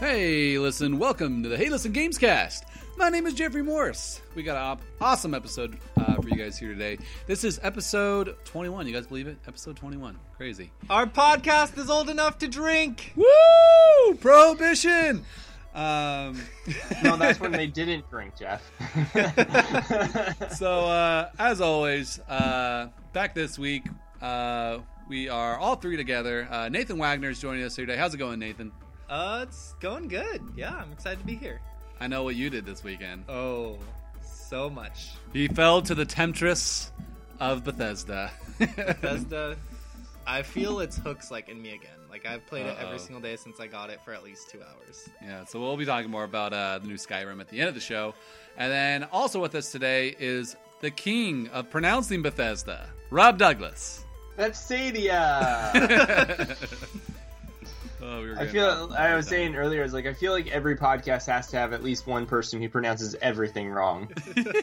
Hey, listen, welcome to the Hey Listen Gamescast. My name is Jeffrey Morris. We got an op- awesome episode uh, for you guys here today. This is episode 21. You guys believe it? Episode 21. Crazy. Our podcast is old enough to drink. Woo! Prohibition! Um, No, that's when they didn't drink, Jeff. so, uh, as always, uh, back this week, uh, we are all three together. Uh, Nathan Wagner is joining us here today. How's it going, Nathan? Uh, it's going good. Yeah, I'm excited to be here. I know what you did this weekend. Oh, so much. He fell to the temptress of Bethesda. Bethesda. I feel its hooks like in me again. Like I've played it Uh-oh. every single day since I got it for at least two hours. Yeah, so we'll be talking more about uh, the new Skyrim at the end of the show. And then also with us today is the king of pronouncing Bethesda, Rob Douglas. That's Sadia. oh, we were I feel. Rob I was all saying earlier, is like I feel like every podcast has to have at least one person who pronounces everything wrong,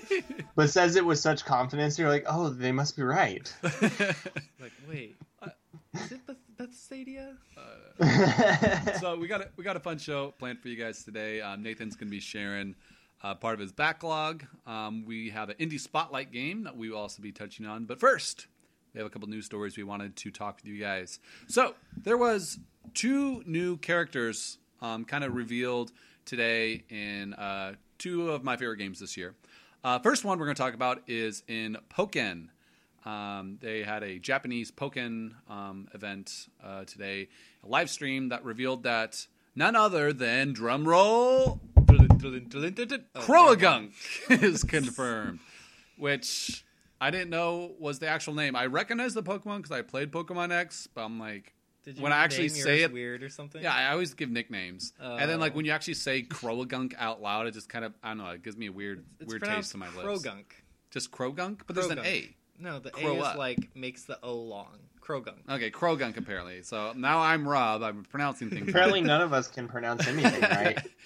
but says it with such confidence. You're like, oh, they must be right. Like, wait, is it Beth- Bethsadia? so we got a, we got a fun show planned for you guys today. Um, Nathan's going to be sharing uh, part of his backlog. Um, we have an indie spotlight game that we will also be touching on. But first, we have a couple news stories we wanted to talk with you guys. So there was two new characters um, kind of revealed today in uh, two of my favorite games this year. Uh, first one we're going to talk about is in Pokken. Um, they had a Japanese Pokken um, event uh, today, a live stream that revealed that none other than drumroll Croagunk is confirmed, which I didn't know was the actual name. I recognize the Pokemon because I played Pokemon X, but I'm like, when I actually say yours it, weird or something? yeah, I always give nicknames, and then like Oh. when you actually say Croagunk out loud, it just kind of I don't know, it gives me a weird it's weird taste to my lips. Krogunk. Just Krogunk, but there's an A. No, the Crow A up. is like makes the O long. Krogunk. Okay, Krogunk apparently. So now I'm Rob. I'm pronouncing things. Apparently, none of us can pronounce anything right.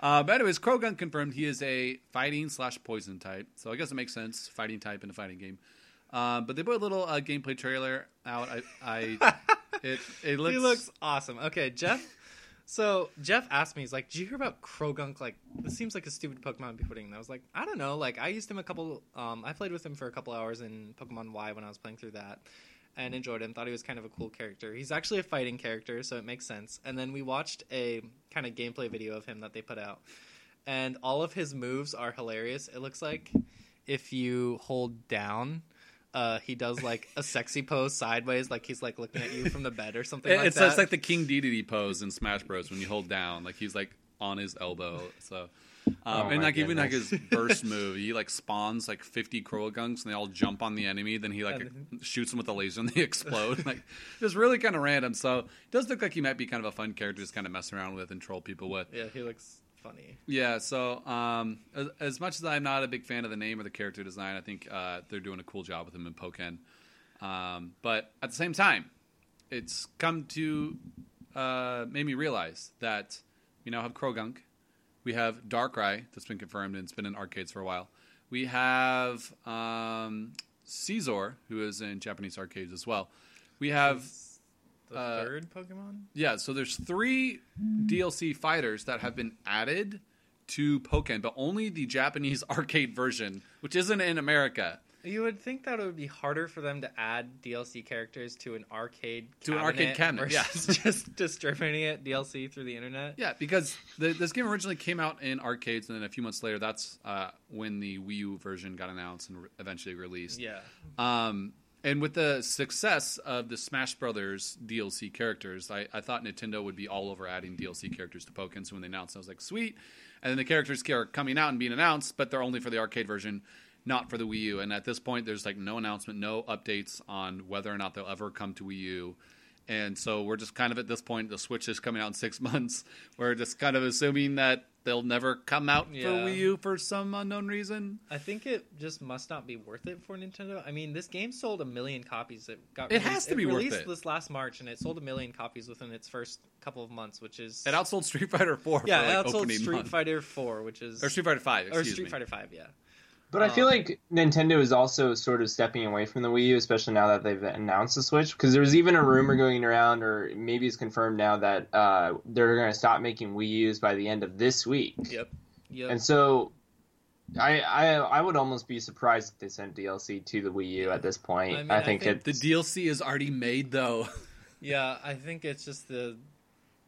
Uh, but anyways, Krogunk confirmed he is a fighting slash poison type. So I guess it makes sense, fighting type in a fighting game. Uh, but they put a little uh, gameplay trailer out. I, I it it looks, he looks awesome. Okay, Jeff. So Jeff asked me, he's like, "Did you hear about Krogunk? Like, this seems like a stupid Pokemon to be putting." And I was like, "I don't know. Like, I used him a couple. Um, I played with him for a couple hours in Pokemon Y when I was playing through that, and enjoyed him. Thought he was kind of a cool character. He's actually a fighting character, so it makes sense. And then we watched a kind of gameplay video of him that they put out, and all of his moves are hilarious. It looks like if you hold down." Uh, he does like a sexy pose sideways, like he's like looking at you from the bed or something It- like it's, that. it's like the King Dedede pose in Smash Bros. when you hold down, like he's like on his elbow. So. Um, Oh and my like even like goodness. his burst move, he like spawns like fifty Croagunks and they all jump on the enemy. Then he like And shoots them with a laser and they explode. like just really kind of random. So it does look like he might be kind of a fun character, to just kind of mess around with and troll people with. Yeah, he looks funny. Yeah, so um, as, as much as I'm not a big fan of the name or the character design, I think uh, they're doing a cool job with him in Pokken. Um, but at the same time, it's come to uh, made me realize that we now have Krogunk, we have Darkrai that's been confirmed and it's been in arcades for a while. We have um, Scizor, who is in Japanese arcades as well. We have The Uh, third Pokemon? yeah, so there's three DLC fighters that have been added to Pokken, but only the Japanese arcade version, which isn't in America. You would think that it would be harder for them to add DLC characters to an arcade To an arcade cabinet, versus just distributing it DLC through the internet. Yeah, because the, this game originally came out in arcades, and then a few months later, that's uh, when the Wii U version got announced and re- eventually released. Yeah. Um, and with the success of the Smash Brothers DLC characters, I, I thought Nintendo would be all over adding DLC characters to Pokken. So when they announced, I was like, sweet. And then the characters are coming out and being announced, but they're only for the arcade version, not for the Wii U. And at this point, there's like no announcement, no updates on whether or not they'll ever come to Wii U. And so we're just kind of at this point, the Switch is coming out in six months. We're just kind of assuming that they'll never come out for Yeah. Wii U for some unknown reason. I think it just must not be worth it for Nintendo. I mean, this game sold a million copies. It got It released- has to be worth released it. this last March, and it sold a million copies within its first couple of months, which is It outsold Street Fighter 4 yeah, for it outsold Street month. Fighter Four, which is Or Street Fighter 5, or Street me. Fighter Five, yeah. But I feel Uh, like Nintendo is also sort of stepping away from the Wii U, especially now that they've announced the Switch. Because there was even a rumor going around, or maybe it's confirmed now that uh, they're going to stop making Wii U's by the end of this week. Yep. Yep. And so, I, I I would almost be surprised if they sent DLC to the Wii U at this point. I I, mean, I think, think it's The DLC is already made though. Yeah, I think it's just the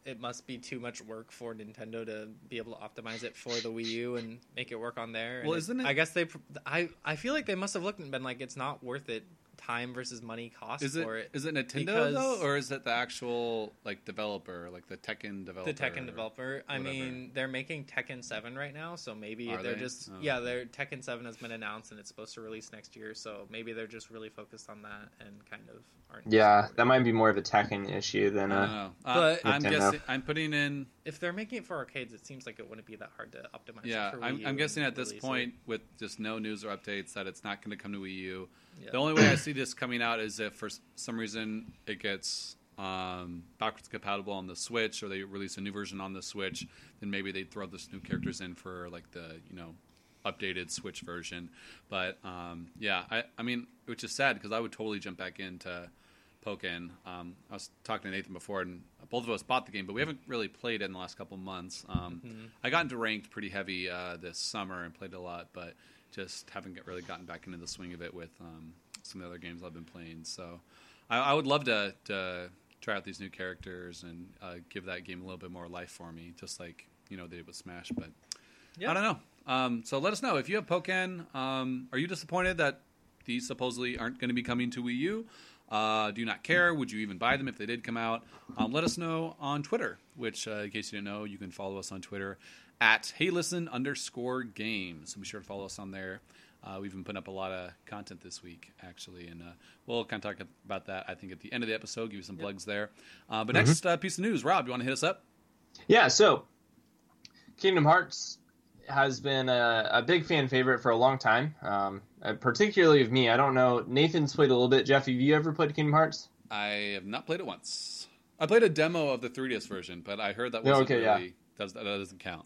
it must be too much work for Nintendo to be able to optimize it for the Wii U and make it work on there. And Well, isn't it- I guess they. I I feel like they must have looked and been like, it's not worth it, time versus money cost Is it for it. is it Nintendo because- though, or is it the actual like developer, like the Tekken developer? The Tekken developer. I mean, they're making Tekken Seven right now, so maybe Are they're they? just Oh. yeah. Their Tekken Seven has been announced and it's supposed to release next year, so maybe they're just really focused on that and kind of aren't. yeah, that might be more of a Tekken issue than I a. Uh, But- I'm guessing I'm putting in. If they're making it for arcades, it seems like it wouldn't be that hard to optimize. Yeah, for Wii I'm, U I'm guessing at this release it. point, with just no news or updates, that it's not going to come to Wii U. Yeah. The only way I see this coming out is if for some reason it gets um, backwards compatible on the Switch, or they release a new version on the Switch. Then maybe they throw this new characters in for like the you know updated Switch version. But um, yeah, I, I mean, which is sad because I would totally jump back into Pokken. Um, I was talking to Nathan before, and both of us bought the game, but we haven't really played it in the last couple months. Um, Mm-hmm. I got into ranked pretty heavy uh, this summer and played a lot, but just haven't get, really gotten back into the swing of it with um, some of the other games I've been playing. So I, I would love to, to try out these new characters and uh, give that game a little bit more life for me, just like you know they did with Smash. But Yeah. I don't know. Um, so let us know if you have Pokken. Um, are you disappointed that these supposedly aren't going to be coming to Wii U? Uh, do you not care? Would you even buy them if they did come out? Um, let us know on Twitter. Which, uh, in case you didn't know, you can follow us on Twitter at Hey Listen underscore Games. So be sure to follow us on there. Uh, we've been putting up a lot of content this week, actually, and uh, we'll kind of talk about that. I think at the end of the episode, give you some plugs there. Uh, but next uh, piece of news, Rob, you want to hit us up? Yeah, so Kingdom Hearts has been a, a big fan favorite for a long time, um, uh, particularly of me. I don't know. Nathan's played a little bit. Jeff, have you ever played Kingdom Hearts? I have not played it once. I played a demo of the 3DS version, but I heard that Yeah, wasn't okay, yeah. really does that doesn't count.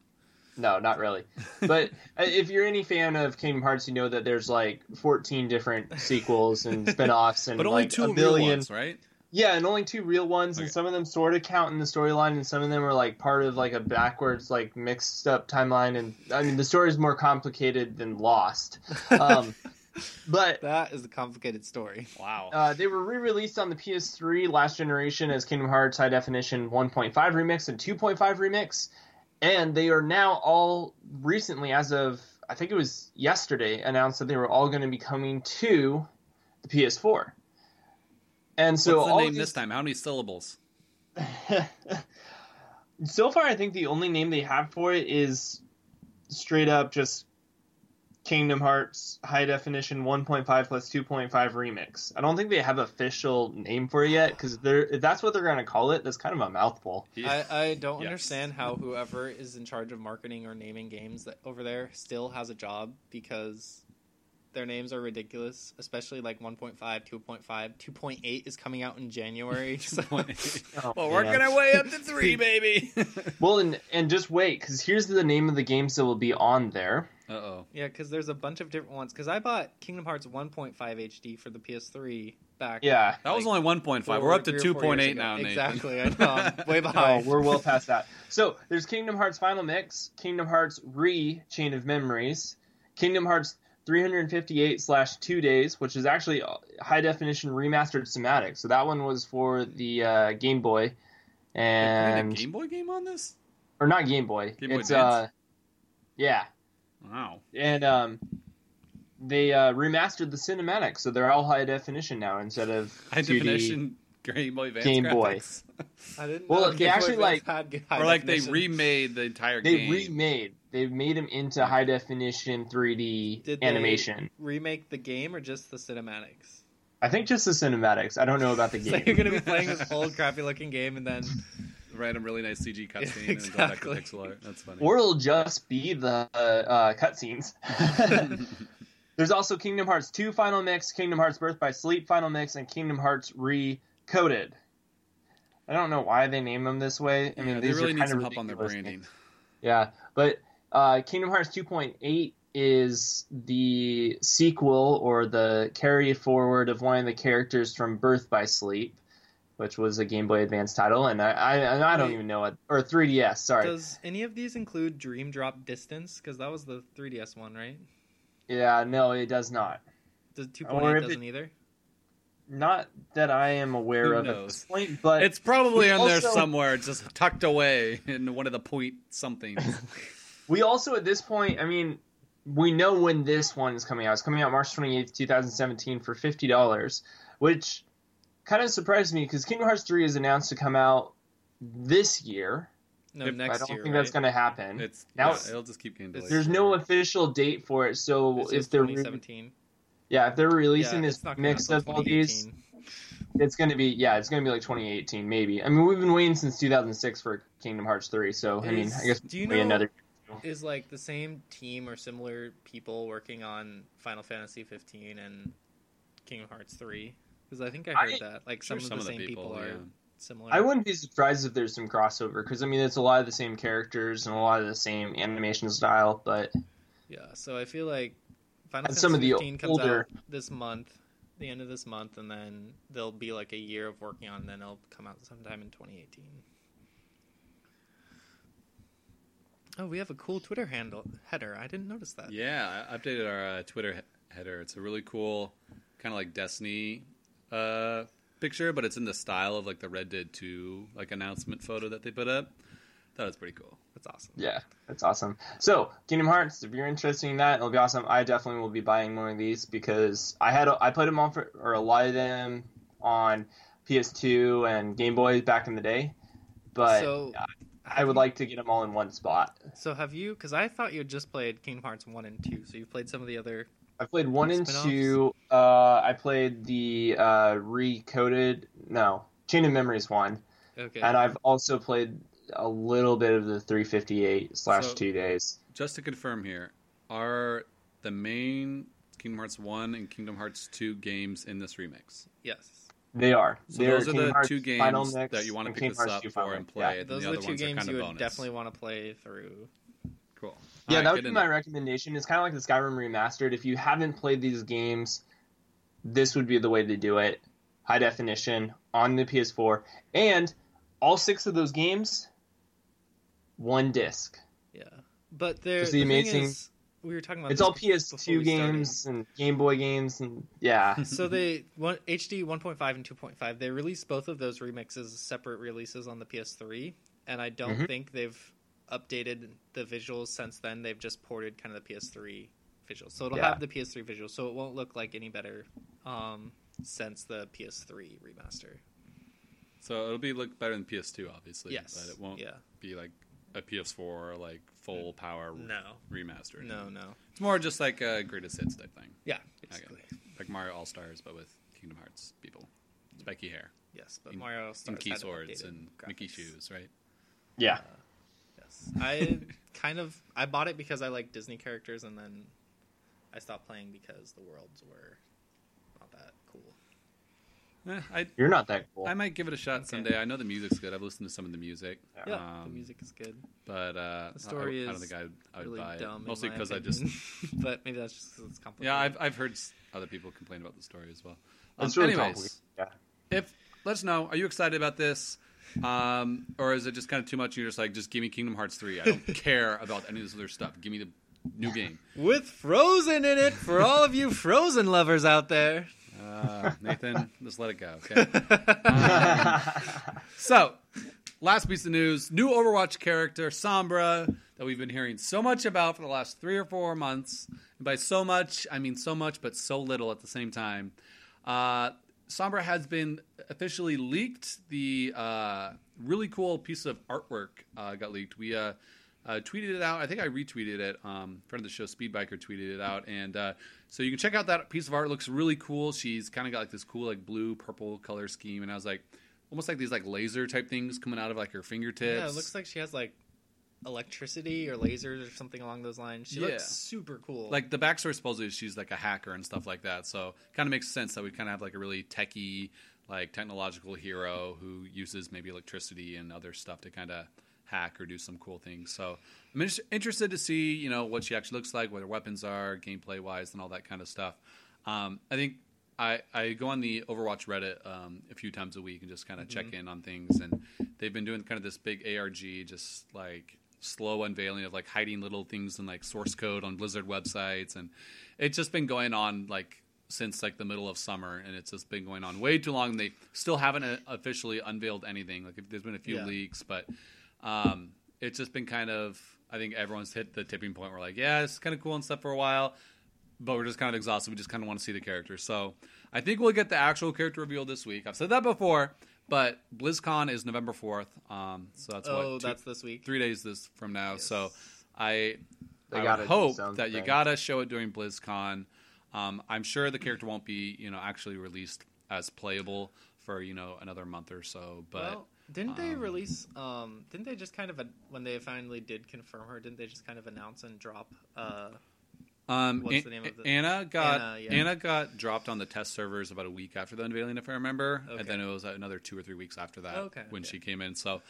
No, not really. But uh, if you're any fan of Kingdom Hearts, you know that there's like 14 different sequels and spin-offs and But only like two a real billion. ones, right? Yeah, and only two real ones, Okay. and some of them sort of count in the storyline, and some of them are like part of like a backwards, like mixed up timeline. And I mean, the story is more complicated than Lost. Um, but That is a complicated story. Wow. uh, they were re-released on the PS3 last generation as Kingdom Hearts High Definition 1.5 remix and 2.5 remix, and they are now all recently, as of I think it was yesterday, announced that they were all going to be coming to the PS4. And so What's the all name these- this time? How many syllables? so far, I think the only name they have for it is straight up just Kingdom Hearts High Definition 1.5 plus 2.5 Remix. I don't think they have official name for it yet because they're if that's what they're going to call it. That's kind of a mouthful. I, I don't Yes. understand how whoever is in charge of marketing or naming games that over there still has a job because their names are ridiculous, especially like 1.5, 2.5, 2.8 is coming out in January. so- Oh, well, we're man. gonna way up to three, baby. Well, and and just wait because here's the name of the games that will be on there. Uh oh. yeah, because there's a bunch of different ones. Because I bought Kingdom Hearts 1.5 HD for the PS3 back. Yeah. That was only 1.5. four- We're up to three or four 2.8 now, Nathan. Exactly, I know. I'm way Oh, behind. we're well past that. So there's Kingdom Hearts Final Mix, Kingdom Hearts Re Chain of Memories, Kingdom Hearts 358 slash two days, which is actually high definition remastered somatic. So that one was for the uh, Game Boy, and a Game Boy game on this? or not Game Boy. Game Boy it's Advance? uh, yeah, Wow. and um, they uh, remastered the cinematic, so they're all high definition now instead of High 2D. definition Game Boy Advance Game Boy. I didn't Well, know they Game actually, Advance like- had high or like they remade the entire They game. remade. They made them into high definition 3D Did they animation. remake the game or just the cinematics? I think just the cinematics. I don't know about the So game. you're gonna be playing this old crappy looking game and then Random, really nice CG cutscene Yeah, and go back exactly. to pixel art. That's funny. or it'll just be the uh, uh, cutscenes. There's also Kingdom Hearts 2 Final Mix, Kingdom Hearts Birth by Sleep Final Mix, and Kingdom Hearts Recoded. I don't know why they name them this way. I mean, yeah, they these really are need kind some of help on their branding. names. Yeah, but uh, Kingdom Hearts 2.8 is the sequel or the carry forward of one of the characters from Birth by Sleep, which was a Game Boy Advance title, and I I, I don't Wait. even know what or 3DS. Sorry, Does any of these include Dream Drop Distance? Because that was the 3DS one, right? yeah, no, it does not. Does Or 2.8 doesn't either? Not that I am aware Who of at this point, but It's probably we in there also- somewhere, just tucked away in one of the point something. We also, at this point, I mean, we know when this one is coming out. It's coming out March 28th, 2017 for $50, which kind of surprised me because Kingdom Hearts 3 is announced to come out this year. No, If- next year. I don't year. think right? that's going to happen. It's Now yeah, it's- it'll just keep getting delayed. There's no official date for it, so This if they're re- yeah, if they're releasing Yeah, this it's not coming out mix of all these, it's going to be yeah, it's going to be like 2018 maybe. I mean, we've been waiting since 2006 for Kingdom Hearts 3, so I mean, I guess do you maybe know- another. Is like the same team or similar people working on Final Fantasy 15 and Kingdom Hearts 3? Because I think I heard I- that. Like Sure, some, of the same people, yeah. are similar. I wouldn't be surprised if there's some crossover because I mean, it's a lot of the same characters and a lot of the same animation style, but Yeah, so I feel like Final Fantasy some of the 15 comes older- out this month, the end of this month, and then there'll be like a year of working on, it, and then it'll come out sometime in 2018. Oh, we have a cool Twitter handle header. I didn't notice that. Yeah, I updated our uh, Twitter he- header. It's a really cool, kind of like Destiny uh, picture, but it's in the style of like the Red Dead 2 like announcement photo that they put up. That was pretty cool. That's awesome. yeah, that's awesome. So Kingdom Hearts, if you're interested in that, it'll be awesome. I definitely will be buying more of these because I had I played them on for, or a lot of them on PS2 and Game Boy back in the day, but so I would like to get them all in one spot. So have you? Because I thought you had just played Kingdom Hearts one and two. So you've played some of the other. I played one and Spin-offs? two. Uh, I played the uh, recoded no Chain of Memories one. Okay. And I've also played a little bit of the 358 slash So- two days. Just to confirm here, are the main Kingdom Hearts 1 and Kingdom Hearts 2 games in this remix? yes. They are. So They're those are Kingdom the Hearts two games Final Mix that you want to pick Kingdom this Hearts up for and play. Yeah, and Those the are the other two ones are games kind you would bonus. definitely want to play through. Cool. Yeah, that would be my recommendation. It's kind of like the Skyrim remastered. If you haven't played these games, this would be the way to do it. High definition on the PS4, and all six of those games, one disc. Yeah, but there's the the amazing- is, we were talking about. It's all PS2 we started. games and Game Boy games, and yeah, So they one HD 1.5 and 2.5. They released both of those remixes as separate releases on the PS3, and I don't Mhm. think they've updated the visuals since then. They've just ported kind of the PS3 visuals, so it'll Yeah. have the PS3 visuals, so it won't look like any better um, since the PS3 remaster. So it'll be look better than PS2, obviously. yes, But it won't Yeah, be like a PS4 like full power no, remaster. no, no. It's more just like a greatest hits type thing. Yeah, Okay. Like Mario All Stars, but with Kingdom Hearts people. Spiky hair Yes, but And- Mario and Stars key swords updated and Mickey shoes, right? yeah. Yes, I kind of I bought it because I like Disney characters, and then I stopped playing because the worlds were not that cool. Eh, I You're not that cool. I might give it a shot Okay. someday. I know the music's good. I've listened to some of the music. Yeah, Um, the music is good. but uh, The story I, I don't think I'd, I would really buy dumb, it. Mostly because I just but maybe that's just 'cause it's complicated. yeah I've I've heard other people complain about the story as well. Um, It's really anyways, complicated. Yeah. if let us know, are you excited about this? Um, or is it just kind of too much? And you're just like, just give me Kingdom Hearts three. I don't care about any of this other stuff. Give me the new game. with Frozen in it for all of you Frozen lovers out there. Uh, Nathan, just let it go. Okay. Um, So, last piece of news: new Overwatch character Sombra that we've been hearing so much about for the last three or four months. And by so much, I mean so much, but so little at the same time. Uh, Sombra has been officially leaked. The uh, really cool piece of artwork uh, got leaked. We uh, uh, tweeted it out. I think I retweeted it. Um, friend of the show, Speedbiker, tweeted it out, and uh, so you can check out that piece of art. It looks really cool. She's kind of got like this cool like blue purple color scheme, and I was like, almost like these like laser type things coming out of like her fingertips. Yeah, it looks like she has like electricity or lasers or something along those lines. She Yeah. looks super cool. like the backstory supposedly is she's like a hacker and stuff like that. So kind of makes sense that we kind of have like a really techie, like technological hero who uses maybe electricity and other stuff to kind of hack or do some cool things. So I'm inter- interested to see you know what she actually looks like, what her weapons are, gameplay wise, and all that kind of stuff. Um, I think I, I go on the Overwatch Reddit um, a few times a week and just kind of Mm-hmm. check in on things, and they've been doing kind of this big ARG, just like slow unveiling of like hiding little things in like source code on Blizzard websites, and it's just been going on like since like the middle of summer, and it's just been going on way too long. They still haven't uh, officially unveiled anything. Like if there's been a few Yeah. leaks, but um, it's just been kind of. I think everyone's hit the tipping point. Where like, yeah, it's kind of cool and stuff for a while, but we're just kind of exhausted. We just kind of want to see the character. So I think we'll get the actual character reveal this week. I've said that before, but BlizzCon is November fourth. Um, so that's oh, what two- that's this week. three days this from now. Yes. So I, They I gotta would hope something. that you gotta show it during BlizzCon. Um, I'm sure the character won't be you know actually released as playable for you know another month or so. But well, didn't they um, release? Um, didn't they just kind of when they finally did confirm her? Didn't they just kind of announce and drop? Uh, um, what's An- the name of the- Ana got Ana, yeah. Ana got dropped on the test servers about a week after the unveiling, if I remember, Okay. and then it was another two or three weeks after that Okay, when okay. she came in. So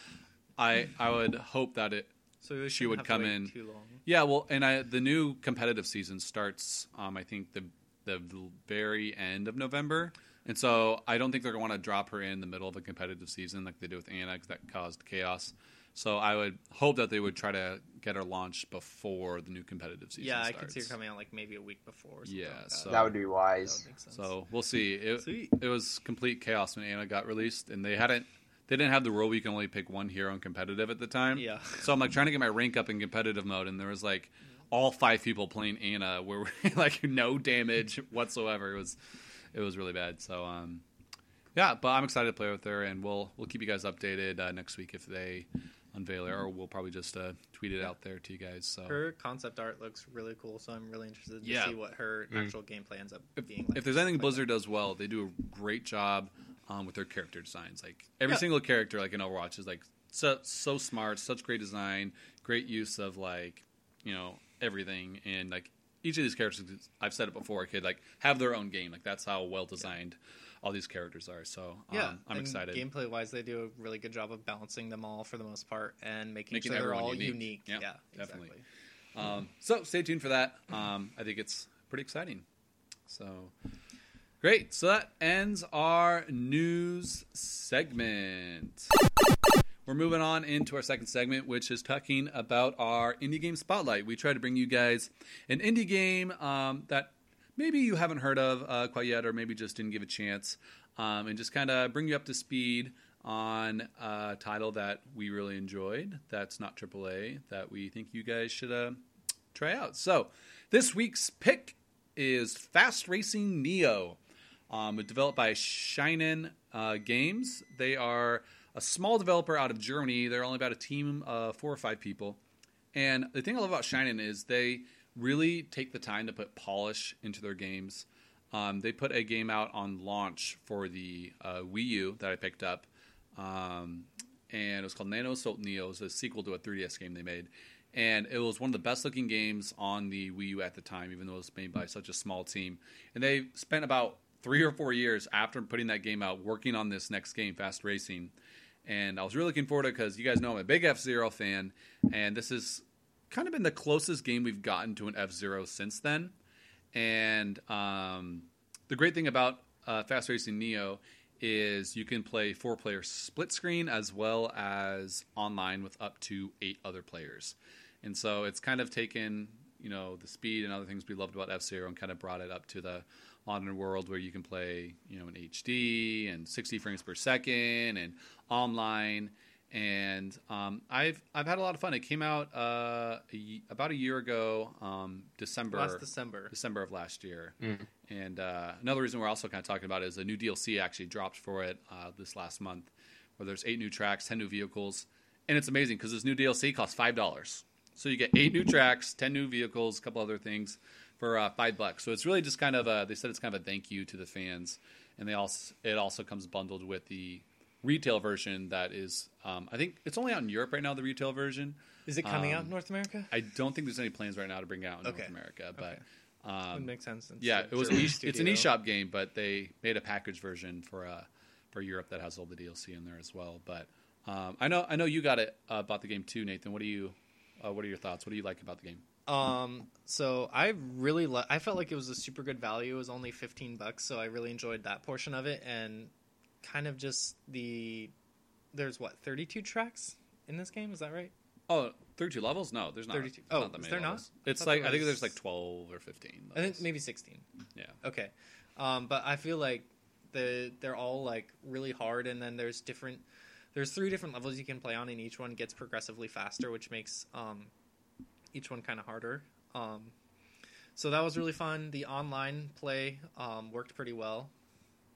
I I would hope that it so we She shouldn't would have to come wait in- too long. Yeah, well, and I, the new competitive season starts. Um, I think the the very end of November, and so I don't think they're going to want to drop her in the middle of a competitive season like they did with Ana 'cause that caused chaos. So I would hope that they would try to get her launched before the new competitive season. Yeah, I starts. could see her coming out like maybe a week before. Or something Yeah, like that. so- That would be That wise. would make sense. So we'll see. It, Sweet. it was complete chaos when Ana got released, and they hadn't. They didn't have the rule where you can only pick one hero in competitive at the time. Yeah. So I'm like trying to get my rank up in competitive mode, and there was like all five people playing Ana, where like no damage whatsoever. It was, it was really bad. So um, yeah, but I'm excited to play with her, and we'll we'll keep you guys updated uh, next week if they unveil her, or we'll probably just uh, tweet it out there to you guys. So her concept art looks really cool, so I'm really interested to Yeah. see what her Mm. actual gameplay ends up if, being. Like if there's anything Like Blizzard does well, they do a great job um, with their character designs. Like every Yeah. single character, like in Overwatch, is like so so smart, such great design, great use of like you know everything, and like each of these characters, I've said it before, could like have their own game. Like that's how well designed all these characters are. So um, Yeah, I'm excited. Gameplay wise, they do a really good job of balancing them all for the most part and making, Making sure they're all unique. unique. Yeah, Yeah, definitely. exactly. Um, so stay tuned for that. Um, I think it's pretty exciting. So great. So that ends our news segment. We're moving on into our second segment, which is talking about our indie game spotlight. We try to bring you guys an indie game um, that maybe you haven't heard of uh, quite yet, or maybe just didn't give a chance, um, and just kind of bring you up to speed on a title that we really enjoyed. That's not AAA. That we think you guys should uh, try out. So this week's pick is Fast Racing Neo. Um, developed by Shin'en uh, Games. They are a small developer out of Germany. They're only about a team of four or five people. And the thing I love about Shin'en is they really take the time to put polish into their games. Um, they put a game out on launch for the uh, Wii U that I picked up, um, and it was called Nano Assault Neo. It was a sequel to a 3DS game they made, and it was one of the best looking games on the Wii U at the time, even though it was made by such a small team. And they spent about three or four years after putting that game out working on this next game, Fast Racing. And I was really looking forward to it because you guys know I'm a big F Zero fan, and this has kind of been the closest game we've gotten to an F Zero since then. And um, the great thing about uh, Fast Racing Neo is you can play four player split screen as well as online with up to eight other players. And so it's kind of taken, you know, the speed and other things we loved about F Zero and kind of brought it up to the modern world where you can play, you know, in HD and 60 frames per second and online. And um, I've I've had a lot of fun. It came out uh, a y- about a year ago, um, December Last December. December of last year. Mm. And uh, another reason we're also kind of talking about it is a new DLC actually dropped for it uh, this last month, where there's eight new tracks, ten new vehicles, and it's amazing because this new DLC costs five dollars. So you get eight new tracks, ten new vehicles, a couple other things for uh, five bucks. So it's really just kind of a, they said it's kind of a thank you to the fans, and they also it also comes bundled with the retail version that is um, I think it's only out in Europe right now. The retail version. Is it coming out Um, in North America? I don't think there's any plans right now to bring it out in Okay. North America, but. Okay. Um, Would make sense. yeah, it was an e- it's an eShop game, but they made a package version for uh, for Europe that has all the DLC in there as well. But Um, I know I know you got it uh, about the game too, Nathan. What do you uh, what are your thoughts? What do you like about the game? Um, so I really lo- I felt like it was a super good value. It was only 15 bucks, so I really enjoyed that portion of it and kind of just the there's what 32 tracks in this game, is that right? Oh, 32 levels? No, there's not. 32 there's oh, not that there not? levels. I It's like there I think there's like 12 or 15. I think maybe 16. Yeah. Okay. Um, but I feel like the they're all like really hard, and then there's different. There's three different levels you can play on, and each one gets progressively faster, which makes um, each one kind of harder. Um, so that was really fun. The online play um, worked pretty well.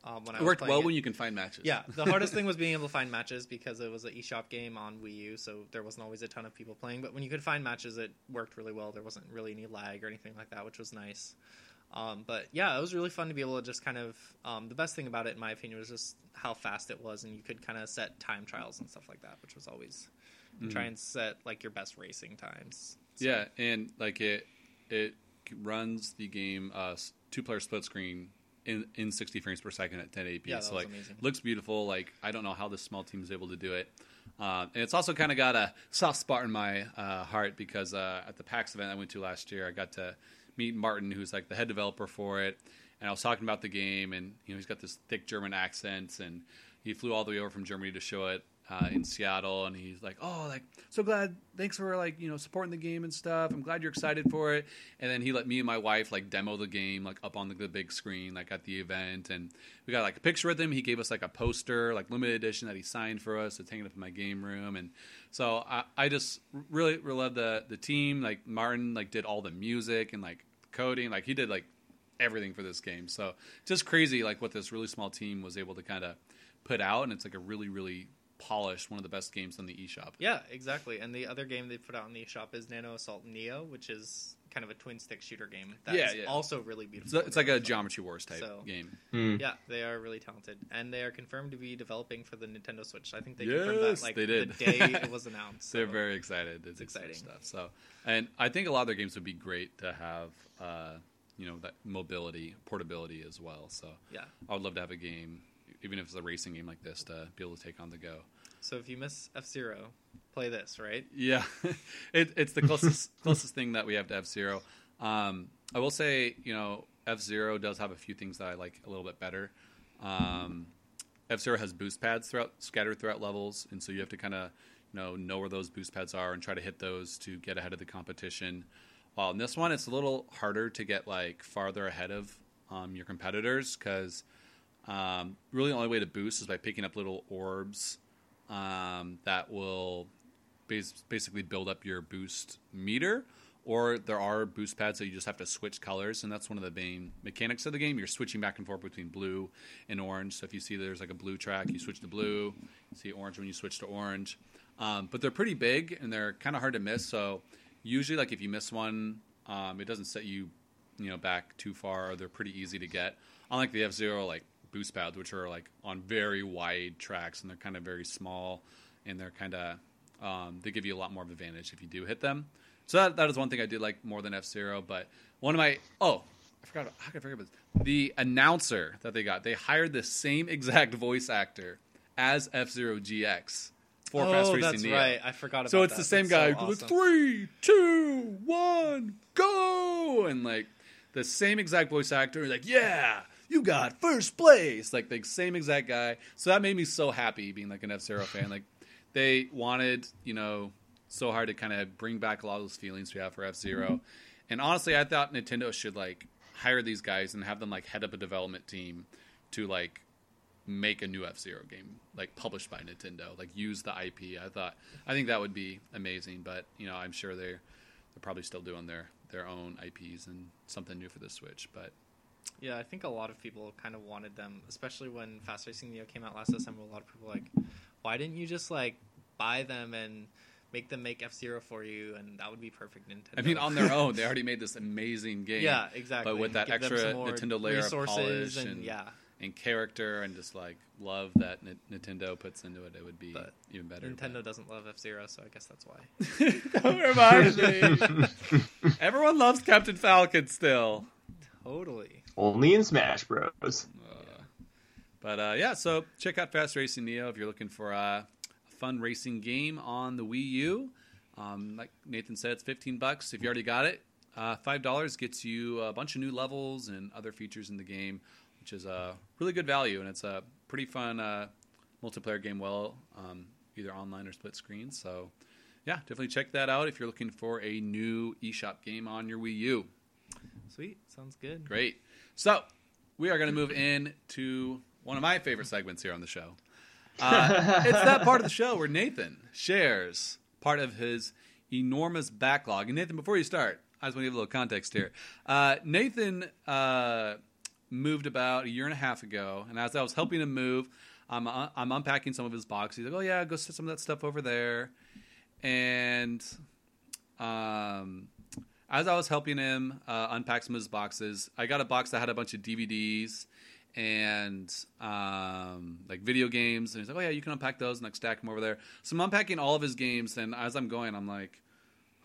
Um, when I It worked well it. when you can find matches. Yeah, the hardest thing was being able to find matches because it was an eShop game on Wii U, so there wasn't always a ton of people playing. But when you could find matches, it worked really well. There wasn't really any lag or anything like that, which was nice. Um, but yeah, it was really fun to be able to just kind of. Um, the best thing about it, in my opinion, was just how fast it was, and you could kind of set time trials and stuff like that, which was always Mhm. try and set like your best racing times. So- Yeah, and like it it runs the game uh, two player split screen in in 60 frames per second at 1080p. Yeah, so like amazing. looks beautiful. Like I don't know how this small team is able to do it. Um, and it's also kind of got a soft spot in my uh, heart because uh, at the PAX event I went to last year, I got to meet Martin, who's like the head developer for it, and I was talking about the game, and you know he's got this thick German accent, and he flew all the way over from Germany to show it uh, in Seattle, and he's like, "Oh, like so glad, thanks for like you know supporting the game and stuff. I'm glad you're excited for it." And then he let me and my wife like demo the game like up on the, the big screen like at the event, and we got like a picture with him. He gave us like a poster, like limited edition that he signed for us. It's hanging up in my game room, and so I, I just really really love the the team. Like Martin like did all the music and like coding, like he did like everything for this game. So just crazy like what this really small team was able to kind of put out, and it's like a really really polished one of the best games on the eShop. Yeah, exactly. And the other game they put out in the shop is Nano Assault Neo, which is kind of a twin stick shooter game. That's Yeah, yeah. also really It's, beautiful. it's like a So- Geometry Wars type So- game. Hmm. Yeah, they are really talented, and they are confirmed to be developing for the Nintendo Switch. I think they Yes, confirmed that like they did. the day it was announced. They're so- very excited. It's, exciting. exciting stuff. So, and I think a lot of their games would be great to have, uh, you know, that mobility, portability as well. So, yeah. I would love to have a game, even if it's a racing game like this, to be able to take on the go. So if you miss F Zero, play this, right? Yeah, it, it's the closest closest thing that we have to F Zero. Um, I will say, you know, F Zero does have a few things that I like a little bit better. Um, F Zero has boost pads throughout scattered throughout levels, and so you have to kind of you know know where those boost pads are and try to hit those to get ahead of the competition. While in this one, it's a little harder to get like farther ahead of um, your competitors because um, really the only way to boost is by picking up little orbs um, that will bas- basically build up your boost meter. Or there are boost pads that you just have to switch colors, and that's one of the main mechanics of the game. You're switching back and forth between blue and orange. So if you see there's like a blue track, you switch to blue. You see orange when you switch to orange. Um, but they're pretty big and they're kind of hard to miss. So usually, like if you miss one, um, it doesn't set you, you know, back too far. They're pretty easy to get. Unlike the F Zero like boost pads, which are like on very wide tracks and they're kind of very small and they're kind of um, they give you a lot more of advantage if you do hit them. So that, that is one thing I did like more than F Zero. But one of my oh, I forgot how could I forget about this? The announcer that they got, they hired the same exact voice actor as F Zero GX for oh, Fast Racing that's Neo. right. I forgot about So it's that. the same That's guy so awesome. three, two, one, go, and like the same exact voice actor. Like, yeah, you got first place, like the same exact guy. So that made me so happy being like an F Zero fan. Like they wanted, you know, so hard to kind of bring back a lot of those feelings we have for F Zero mm-hmm. And honestly, I thought Nintendo should like hire these guys and have them like head up a development team to like make a new F Zero game, like published by Nintendo, like use the IP. I thought, I think that would be amazing. But you know, I'm sure they're they're probably still doing their their own IPs and something new for the Switch. But Yeah, I think a lot of people kind of wanted them, especially when Fast Racing Neo came out last December. A lot of people were like, why didn't you just like buy them and make them make F Zero for you, and that would be perfect Nintendo. I mean, on their own, they already made this amazing game. yeah, exactly. But with that Give extra Nintendo layer of polish and, and- yeah, and character and just like love that N- Nintendo puts into it, it would be But even better. Nintendo doesn't love F Zero, so I guess that's why. Don't remind me. Everyone loves Captain Falcon still. totally. Only in Smash Bros. Uh, but uh, yeah, so check out Fast Racing Neo if you're looking for uh, a fun racing game on the Wii U. Um, like Nathan said, it's 15 bucks if you already got it. Uh, Five dollars gets you a bunch of new levels and other features in the game, which is a really good value, and it's a pretty fun uh, multiplayer game. Well, um, either online or split screen. So, yeah, definitely check that out if you're looking for a new eShop game on your Wii U. Sweet, sounds good. Great. So we are going to move in to one of my favorite segments here on the show. Uh, it's that part of the show where Nathan shares part of his enormous backlog. And Nathan, before you start, I just want to give a little context here. Uh, Nathan uh, moved about a year and a half ago, and as I was helping him move, I'm uh, I'm unpacking some of his boxes. He's like, "Oh yeah, go set some of that stuff over there," and um, as I was helping him uh, unpack some of his boxes, I got a box that had a bunch of DVDs and um, like video games. And he's like, "Oh yeah, you can unpack those and like stack them over there." So I'm unpacking all of his games, and as I'm going, I'm like,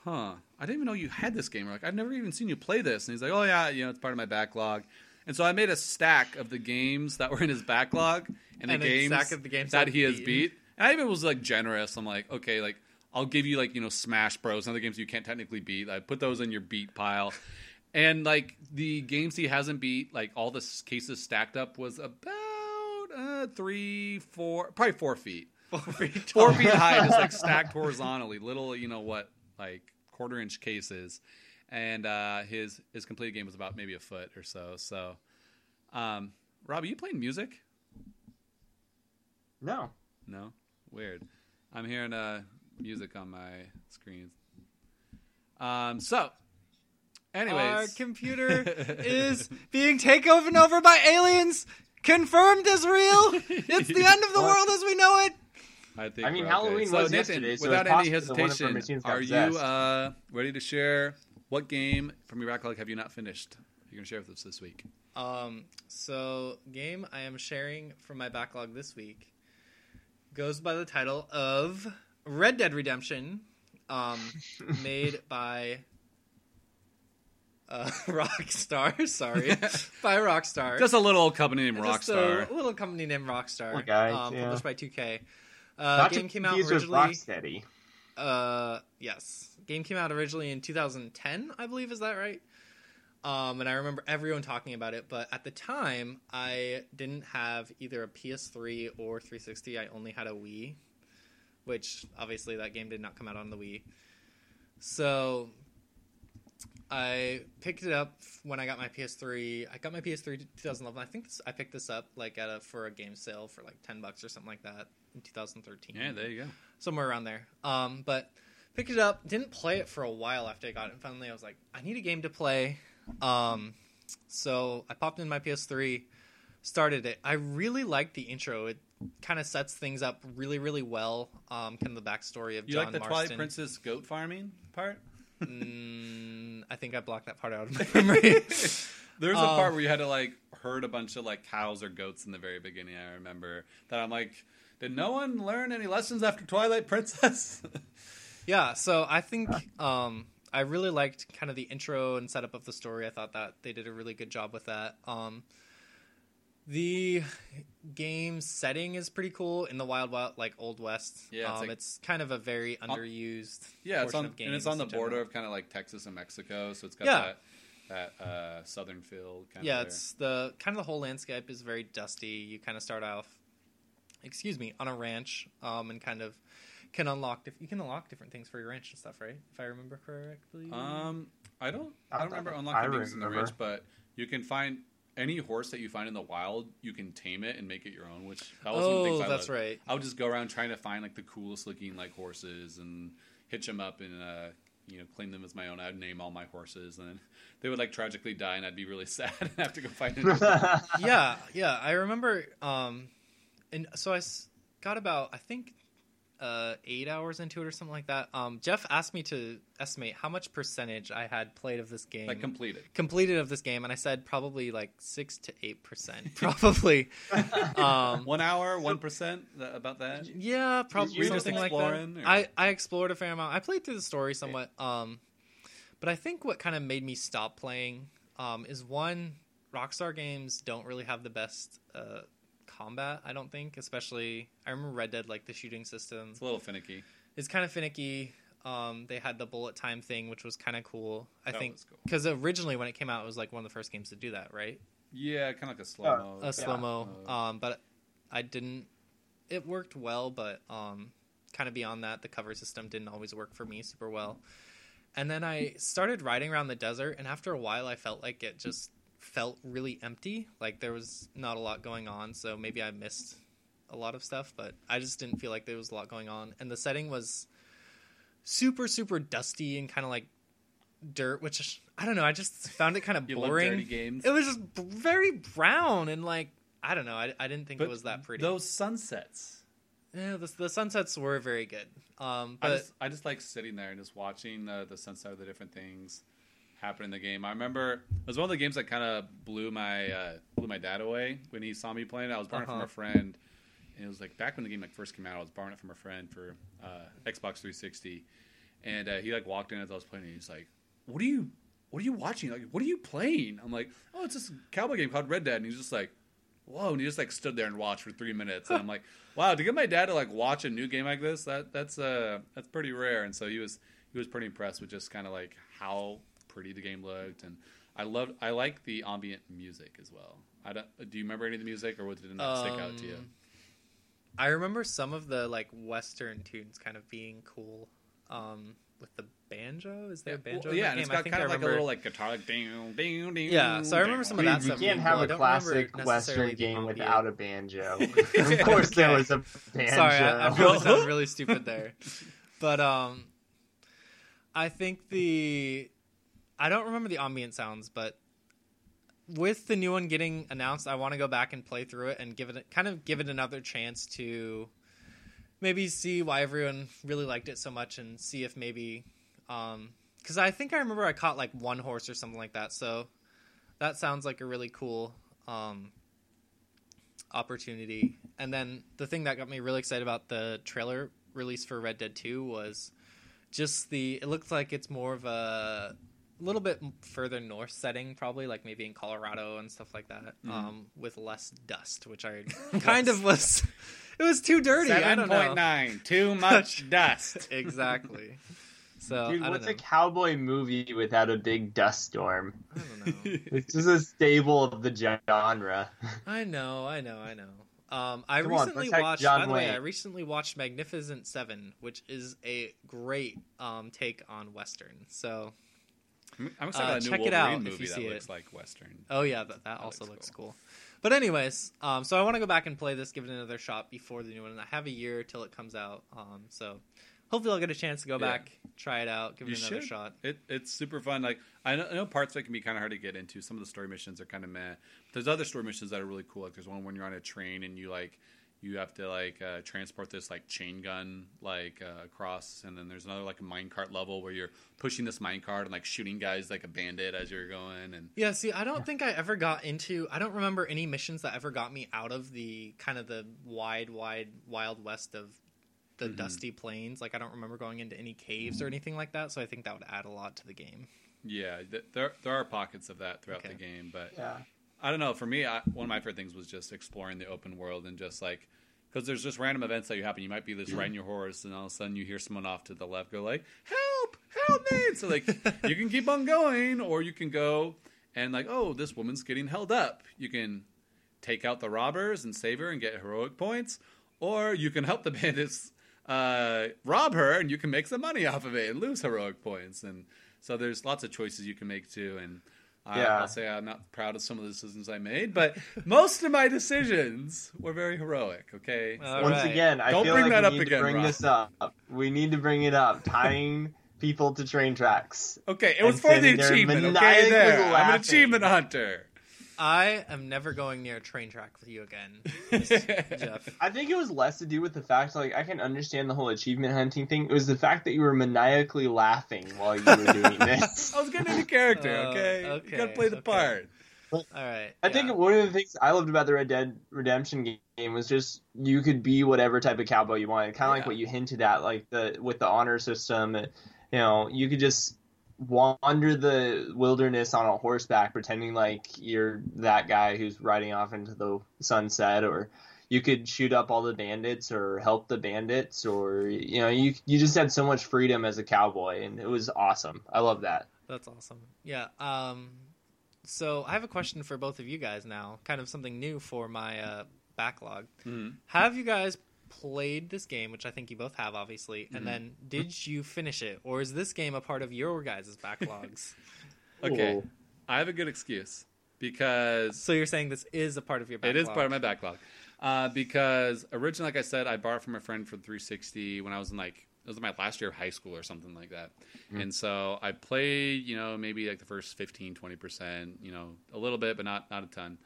"Huh, I didn't even know you had this game." Or like, "I've never even seen you play this." And he's like, "Oh yeah, you know, it's part of my backlog." And so I made a stack of the games that were in his backlog and, And the games stack of the games that that he has beat. And I even was like generous. I'm like, okay, like I'll give you like you know Smash Bros. and other games you can't technically beat. I put those in your beat pile. And like the games he hasn't beat, like all the cases stacked up was about uh, three, four, probably four feet, Four feet four feet high, just like stacked horizontally, little, you know what, like quarter inch cases. And uh, his his complete game was about maybe a foot or so. So, um, Rob, are you playing music? No. No, weird. I'm hearing uh, music on my screen. Um, so, anyways, Our computer is being taken over by aliens. Confirmed as real. It's the end of the world as we know it. I think I mean, Halloween okay. so, was Nathan, yesterday, so without any possible that one of our hesitation, are you uh, ready to share what game from your backlog have you not finished? You're gonna share with us this week. Um, so game I am sharing from my backlog this week goes by the title of Red Dead Redemption, um, made by uh, Rockstar. Sorry, by Rockstar. Just a little old company named Just Rockstar. a little company named Rockstar. Little guy, um, yeah. published by 2K. Uh, game came out originally. Rocksteady. Uh, yes, game came out originally in 2010, I believe. Is that right? Um, and I remember everyone talking about it, but at the time, I didn't have either a PS3 or 360. I only had a Wii, which obviously that game did not come out on the Wii. So I picked it up when I got my PS3. I got my PS3 2011. I think this, I picked this up like at a for a game sale for like 10 bucks or something like that in 2013 Yeah, there you go. somewhere around there. Um, but picked it up, didn't play it for a while after I got it. And finally, I was like, I need a game to play. Um, so I popped in my PS3, started it. I really liked the intro. It kind of sets things up really, really well. Um, kind of the backstory of You John like the Marston. Twilight Princess goat farming part? Mm, I think I blocked that part out of my memory. There's a Um, part where you had to like herd a bunch of like cows or goats in the very beginning. I remember that. I'm like, did no one learn any lessons after Twilight Princess? Yeah, so I think um, I really liked kind of the intro and setup of the story. I thought that they did a really good job with that. Um, the game setting is pretty cool in the Wild Wild, like Old West. Yeah, it's um, like- it's kind of a very underused. yeah, it's on of and it's on the in general. border of kind of like Texas and Mexico, so it's got Yeah. that that uh, southern feel. Kind Yeah, of it's the kind of the whole landscape is very dusty. You kind of start off, excuse me, on a ranch, um, and kind of can unlock. Diff- you can unlock different things for your ranch and stuff, right? If I remember correctly. Um, I don't. I I don't remember unlocking I things in the ranch, but you can find any horse that you find in the wild. You can tame it and make it your own. Which that was one of the oh, things I that's loved. right. I would just go around trying to find like the coolest looking like horses and hitch them up and uh, you know claim them as my own. I'd name all my horses, and then they would like tragically die, and I'd be really sad and have to go find one. yeah, yeah. I remember. Um, and so I got about I think uh, eight hours into it or something like that. Um, Jeff asked me to estimate how much percentage I had played of this game, like completed. completed of this game, and I said probably like six to eight percent, probably. um, One hour, one percent about that. yeah, probably you just something like that. exploring, or- I I explored a fair amount. I played through the story somewhat. Um, but I think what kind of made me stop playing um, is one, Rockstar games don't really have the best uh, combat. I don't think, especially I remember Red Dead like the shooting system. It's a little finicky. It's kind of finicky. Um, they had the bullet time thing, which was kind of cool. I That think was cool. because originally when it came out, it was like one of the first games to do that, right? Yeah, kind of like a slow mo. A slow mo. Uh, Um, but I didn't. It worked well, but um, kind of beyond that, the cover system didn't always work for me super well. And then I started riding around the desert, and after a while, I felt like it just felt really empty. Like there was not a lot going on, so maybe I missed a lot of stuff, but I just didn't feel like there was a lot going on. And the setting was super, super dusty and kind of like dirt, which I don't know. I just found it kind of boring. It was just very brown and like I don't know. I, I didn't think but it was that pretty. Those sunsets. yeah, the, the sunsets were very good. Um, I but just I just like sitting there and just watching uh, the sunset of the different things happen in the game. I remember it was one of the games that kind of blew my uh, blew my dad away when he saw me playing. it. I was borrowing it Uh-huh. from a friend, and it was like back when the game like first came out. I was borrowing it from a friend for uh, Xbox 360, and uh, he like walked in as I was playing. and He's like, "What are you? What are you watching? Like, what are you playing?" I'm like, "Oh, it's this cowboy game called Red Dead," and he's just like. Whoa! And he just like stood there and watched for three minutes, and I'm like, "Wow!" To get my dad to like watch a new game like this, that that's uh that's pretty rare. And so he was he was pretty impressed with just kind of like how pretty the game looked, and I loved I like the ambient music as well. I don't. Do you remember any of the music, or what did it not stick out to you? Um, I remember some of the like Western tunes kind of being cool. Um, with the banjo, is there a banjo? Well, in yeah, that and it's game? I got think kind I of like a little like guitar, like ding, ding, ding. Yeah, so I remember some of that you stuff can't have cool. I a classic Western game without a banjo. of course, there was a banjo. Sorry, I, I probably sound really stupid there, but um, I think the I don't remember the ambient sounds, but with the new one getting announced, I want to go back and play through it and give it kind of give it another chance to maybe see why everyone really liked it so much and see if maybe um because I think I remember I caught like one horse or something like that, so that sounds like a really cool um opportunity. And then the thing that got me really excited about the trailer release for Red Dead 2 was just the it looks like it's more of a little bit further north setting probably like maybe in Colorado and stuff like that Mhm. um with less dust which I kind of was it was too dirty I Seven don't point know nine. Too much dust. exactly so Dude, I what's don't a know cowboy movie without a big dust storm? I don't know It's just a staple of the genre. I know, I know, I know. Um, I Come recently protect watched. John by the way, I recently watched Magnificent Seven, which is a great um, take on Western. So, I'm Uh, excited about a new check it out if movie you that see looks it. like Western. oh yeah, that, that That also looks looks cool. But anyways, um, so I want to go back and play this, give it another shot before the new one. And I have a year till it comes out. Um, so hopefully I'll get a chance to go Yeah. back, try it out, give You it another should. shot. It, it's super fun. Like I know, I know parts of it can be kind of hard to get into. Some of the story missions are kind of meh. There's other story missions that are really cool. Like there's one when you're on a train and you like you have to like uh, transport this like chain gun like uh, across, and then there's another like a minecart level where you're pushing this minecart and like shooting guys like a bandit as you're going. And Yeah, see, I don't think I ever got into. I don't remember any missions that ever got me out of the kind of the wide, wide, wild west of the Mhm. dusty plains. Like, I don't remember going into any caves or anything like that. So I think that would add a lot to the game. yeah, th- there there are pockets of that throughout Okay. the game, but Yeah. I don't know. For me, I, one of my favorite things was just exploring the open world and just like because there's just random events that you happen. You might be just riding your horse, and all of a sudden you hear someone off to the left go like, "Help! Help me!" So like you can keep on going, or you can go and like, "Oh, this woman's getting held up." You can take out the robbers and save her and get heroic points, or you can help the bandits uh, rob her, and you can make some money off of it and lose heroic points. And so there's lots of choices you can make too, and. I, Yeah. I'll say I'm not proud of some of the decisions I made, but most of my decisions were very heroic. Okay, All Once right. again, I Don't feel bring like that we up need again, to bring Rob. this up. We need to bring it up. Tying people to train tracks. okay, it was for the achievement. Okay, there, I'm an achievement hunter. I am never going near a train track with you again, Jeff. I think it was less to do with the fact, like, I can understand the whole achievement hunting thing. It was the fact that you were maniacally laughing while you were doing this. I was getting into character. Uh, Okay, okay, you gotta play the okay. part. All right. I think one of the things I loved about the Red Dead Redemption game was just you could be whatever type of cowboy you wanted, kind of like what you hinted at, like the with the honor system. You know, you could just wander the wilderness on a horseback, pretending like you're that guy who's riding off into the sunset, or you could shoot up all the bandits or help the bandits, or you know, you you just had so much freedom as a cowboy, and it was awesome. I love that. That's awesome. Yeah. Um, so I have a question for both of you guys now. Kind of something new for my uh, backlog. Mhm. Have you guys played this game, which I think you both have, obviously, Mm-hmm. and then did you finish it, or is this game a part of your guys' backlogs? Okay, Ooh. I have a good excuse because so you're saying this is a part of your backlog? It is part of my backlog. Uh, because originally, like I said, I borrowed from a friend for 360 when I was in like it was my last year of high school or something like that. And so I played, you know, maybe like the first 15, 20 percent, you know, a little bit, but not not a ton.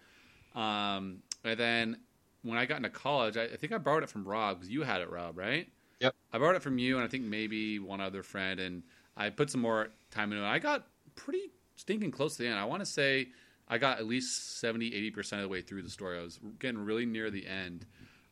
Um, and then when I got into college, I, I think I borrowed it from Rob because you had it, Rob, right? Yep. I borrowed it from you, and I think maybe one other friend, and I put some more time into it. I got pretty stinking close to the end. I want to say I got at least 70, 80% of the way through the story. I was getting really near the end.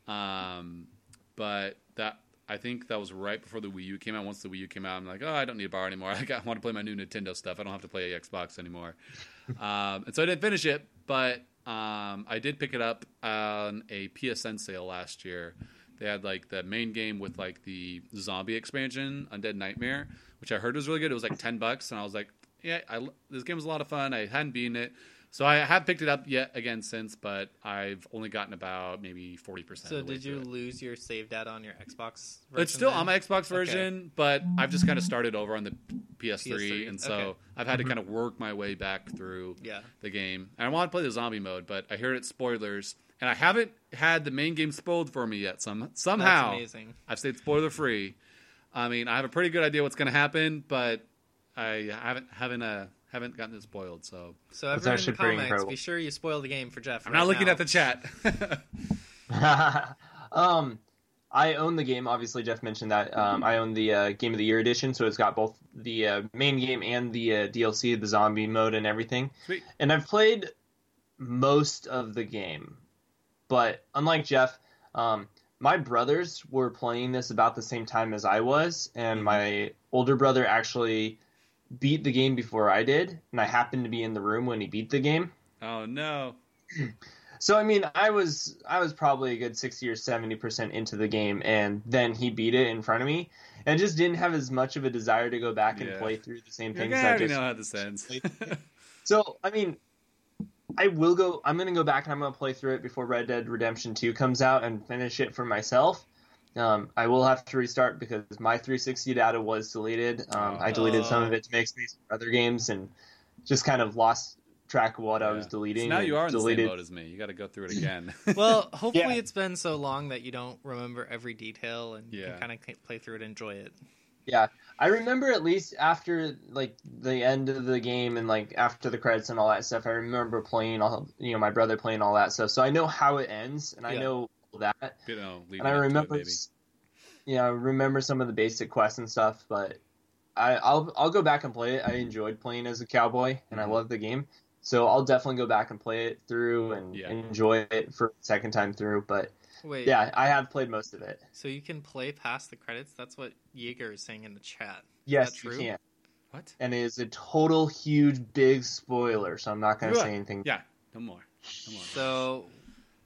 Um, but that I think that was right before the Wii U came out. Once the Wii U came out, I'm like, oh, I don't need to borrow anymore. I, got, I want to play my new Nintendo stuff. I don't have to play Xbox anymore. um, and so I didn't finish it, but um, I did pick it up on a PSN sale last year. They had like the main game with like the zombie expansion, Undead Nightmare, which I heard was really good. It was like ten bucks, and I was like, yeah, I, this game was a lot of fun. I hadn't beaten it, so I have picked it up yet again since, but I've only gotten about maybe forty percent. So did you lose your save data on your Xbox? It's still then? on my Xbox version, but I've just kind of started over on the PS3, PS3, and so okay. I've had to kind of work my way back through Yeah. the game. And I want to play the zombie mode, but I hear it's spoilers, and I haven't had the main game spoiled for me yet. Some somehow. I've stayed spoiler free. I mean, I have a pretty good idea what's going to happen, but I haven't haven't uh, haven't gotten it spoiled. So So That's everyone in actually the pretty comments, incredible. be sure you spoil the game for Jeff. I'm right not looking now. at the chat. um, I own the game. Obviously, Jeff mentioned that. Um, I own the uh, Game of the Year edition, so it's got both the uh, main game and the uh, DLC, the zombie mode, and everything. Sweet. And I've played most of the game, but unlike Jeff, um, my brothers were playing this about the same time as I was, and my older brother actually beat the game before I did, and I happened to be in the room when he beat the game. oh no! So I mean, I was I was probably a good sixty or seventy percent into the game, and then he beat it in front of me, and just didn't have as much of a desire to go back and Yeah. play through the same You're things. like, I I already just know how this ends. so I mean, I will go. I'm gonna go back and I'm gonna play through it before Red Dead Redemption Two comes out and finish it for myself. Um, I will have to restart because my 360 data was deleted. Um, I deleted some of it to make space for other games and just kind of lost track of what I was deleting. So now you are in the deleted. same boat as me. You got to go through it again. Well, hopefully Yeah. it's been so long that you don't remember every detail and you Yeah. can kind of play through it and enjoy it. Yeah, I remember at least after like the end of the game and like after the credits and all that stuff. I remember playing all, you know, my brother playing all that stuff. So I know how it ends, and I know that. you know, and I up to it, remember, yeah, I remember some of the basic quests and stuff. But I, I'll I'll go back and play it. I enjoyed playing as a cowboy, and Mhm. I love the game. So I'll definitely go back and play it through and Yeah. enjoy it for a second time through. But Wait, yeah, I have played most of it. So you can play past the credits? That's what Jaeger is saying in the chat. Yes, that you can. What? And it is a total huge big spoiler, so I'm not going to say anything. Yeah, no more. No more. So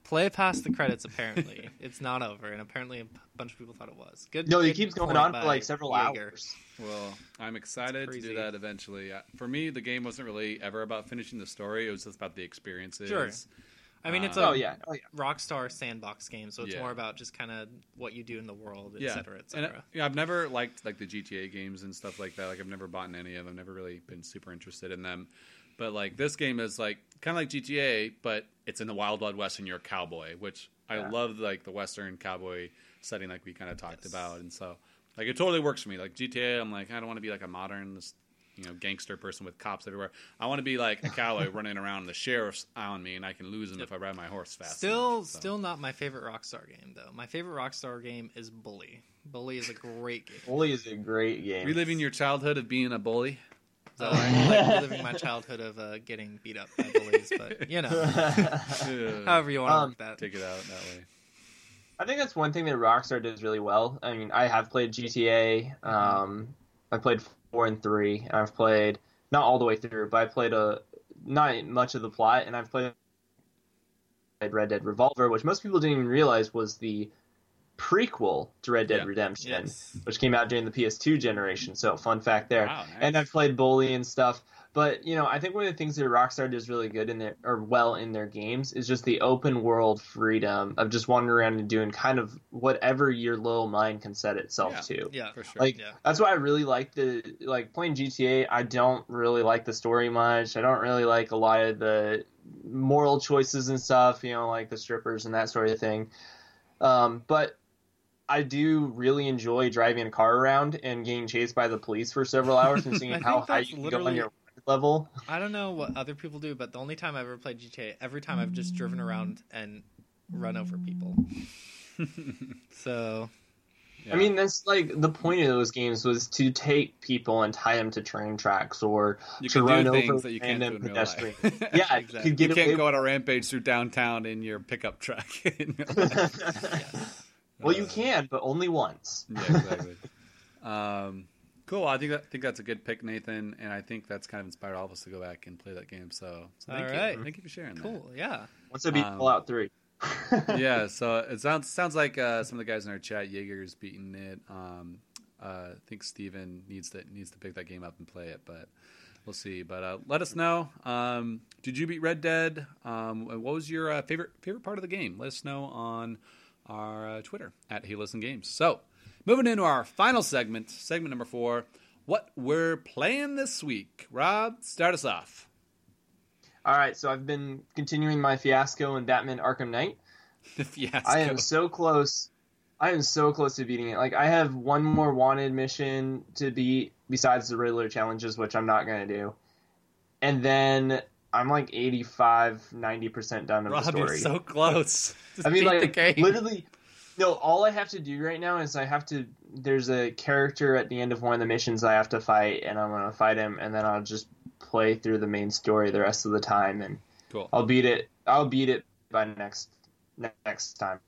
play past the credits. Apparently, it's not over, and apparently a bunch of people thought it was. Good. No, it keeps going on for like several Jaeger. hours. Well, I'm excited to do that eventually. Uh, For me, the game wasn't really ever about finishing the story. It was just about the experiences. Sure. I mean, it's a Oh yeah, oh yeah. Rockstar sandbox game, so it's Yeah. more about just kind of what you do in the world, Yeah. etc., And etc. uh, yeah, I've never liked like the GTA games and stuff like that. Like I've never bought any of them. I've Never really been super interested in them. But like this game is like kind of like GTA, but it's in the Wild Wild West and you're a cowboy, which I Yeah. love like the Western cowboy setting, like we kind of talked Yes. about. And so like it totally works for me. Like GTA, I'm like I don't want to be like a modern you know gangster person with cops everywhere. I want to be like a cowboy running around. and The sheriff's on me, and I can lose him if I ride my horse fast. Still, enough, so. still not my favorite Rockstar game though. My favorite Rockstar game is Bully. Bully is a great game. Bully is a great game. reliving your childhood of being a bully. So I'm like reliving my childhood of uh, getting beat up by bullies, but you know, however you want to Um, work that. Take it out that way. I think that's one thing that Rockstar does really well. I mean, I have played GTA. Um, I played four and three. And I've played not all the way through, but I played a not much of the plot, and I've played Red Dead Revolver, which most people didn't even realize was the prequel to Red Dead Yeah. Redemption, Yes. which came out during the PS2 generation. So, fun fact there. Wow, nice. And I've played Bully and stuff. But you know, I think one of the things that Rockstar does really good in their or well in their games is just the open world freedom of just wandering around and doing kind of whatever your little mind can set itself Yeah. to. Yeah. for sure. Like Yeah. that's why I really like the like playing GTA. I don't really like the story much. I don't really like a lot of the moral choices and stuff. You know, like the strippers and that sort of thing. Um, but I do really enjoy driving a car around and getting chased by the police for several hours and seeing how high you can go on your level. I don't know what other people do, but the only time I've ever played GTA, every time I've just driven around and run over people. so Yeah. I mean, that's like the point of those games was to take people and tie them to train tracks or you to run over things that you can't random pedestrians. Yeah, Exactly. you get you can't away go on a rampage through downtown in your pickup truck. In real life. yes. well, you Uh, can, but only once. Yeah, exactly. um, cool. I think that, think that's a good pick, Nathan, and I think that's kind of inspired all of us to go back and play that game. So, so thank All you. right. Thank you for sharing. Cool. Yeah. Once I beat Um, Fallout Three. Yeah. So it sounds sounds like uh, some of the guys in our chat, Jaeger's beating it. Um, uh, I think Steven needs to needs to pick that game up and play it, but we'll see. But uh, let us know. Um, did you beat Red Dead? Um, what was your uh, favorite favorite part of the game? Let us know on our uh, Twitter at Hey Listen Games. So moving into our final segment, segment number four. What we're playing this week. Rob, start us off. All right, so I've been continuing my fiasco in Batman Arkham Knight. The fiasco. I am so close. I am so close to beating it. Like I have one more wanted mission to beat besides the Riddler challenges, which I'm not going to do. And then I'm like 85, 90% done of Rob, the you're story. so close. I mean, like the game. literally, no. All I have to do right now is I have to. There's a character at the end of one of the missions I have to fight, and I'm gonna fight him, and then I'll just play through the main story the rest of the time, and Cool. I'll beat it. I'll beat it by next next time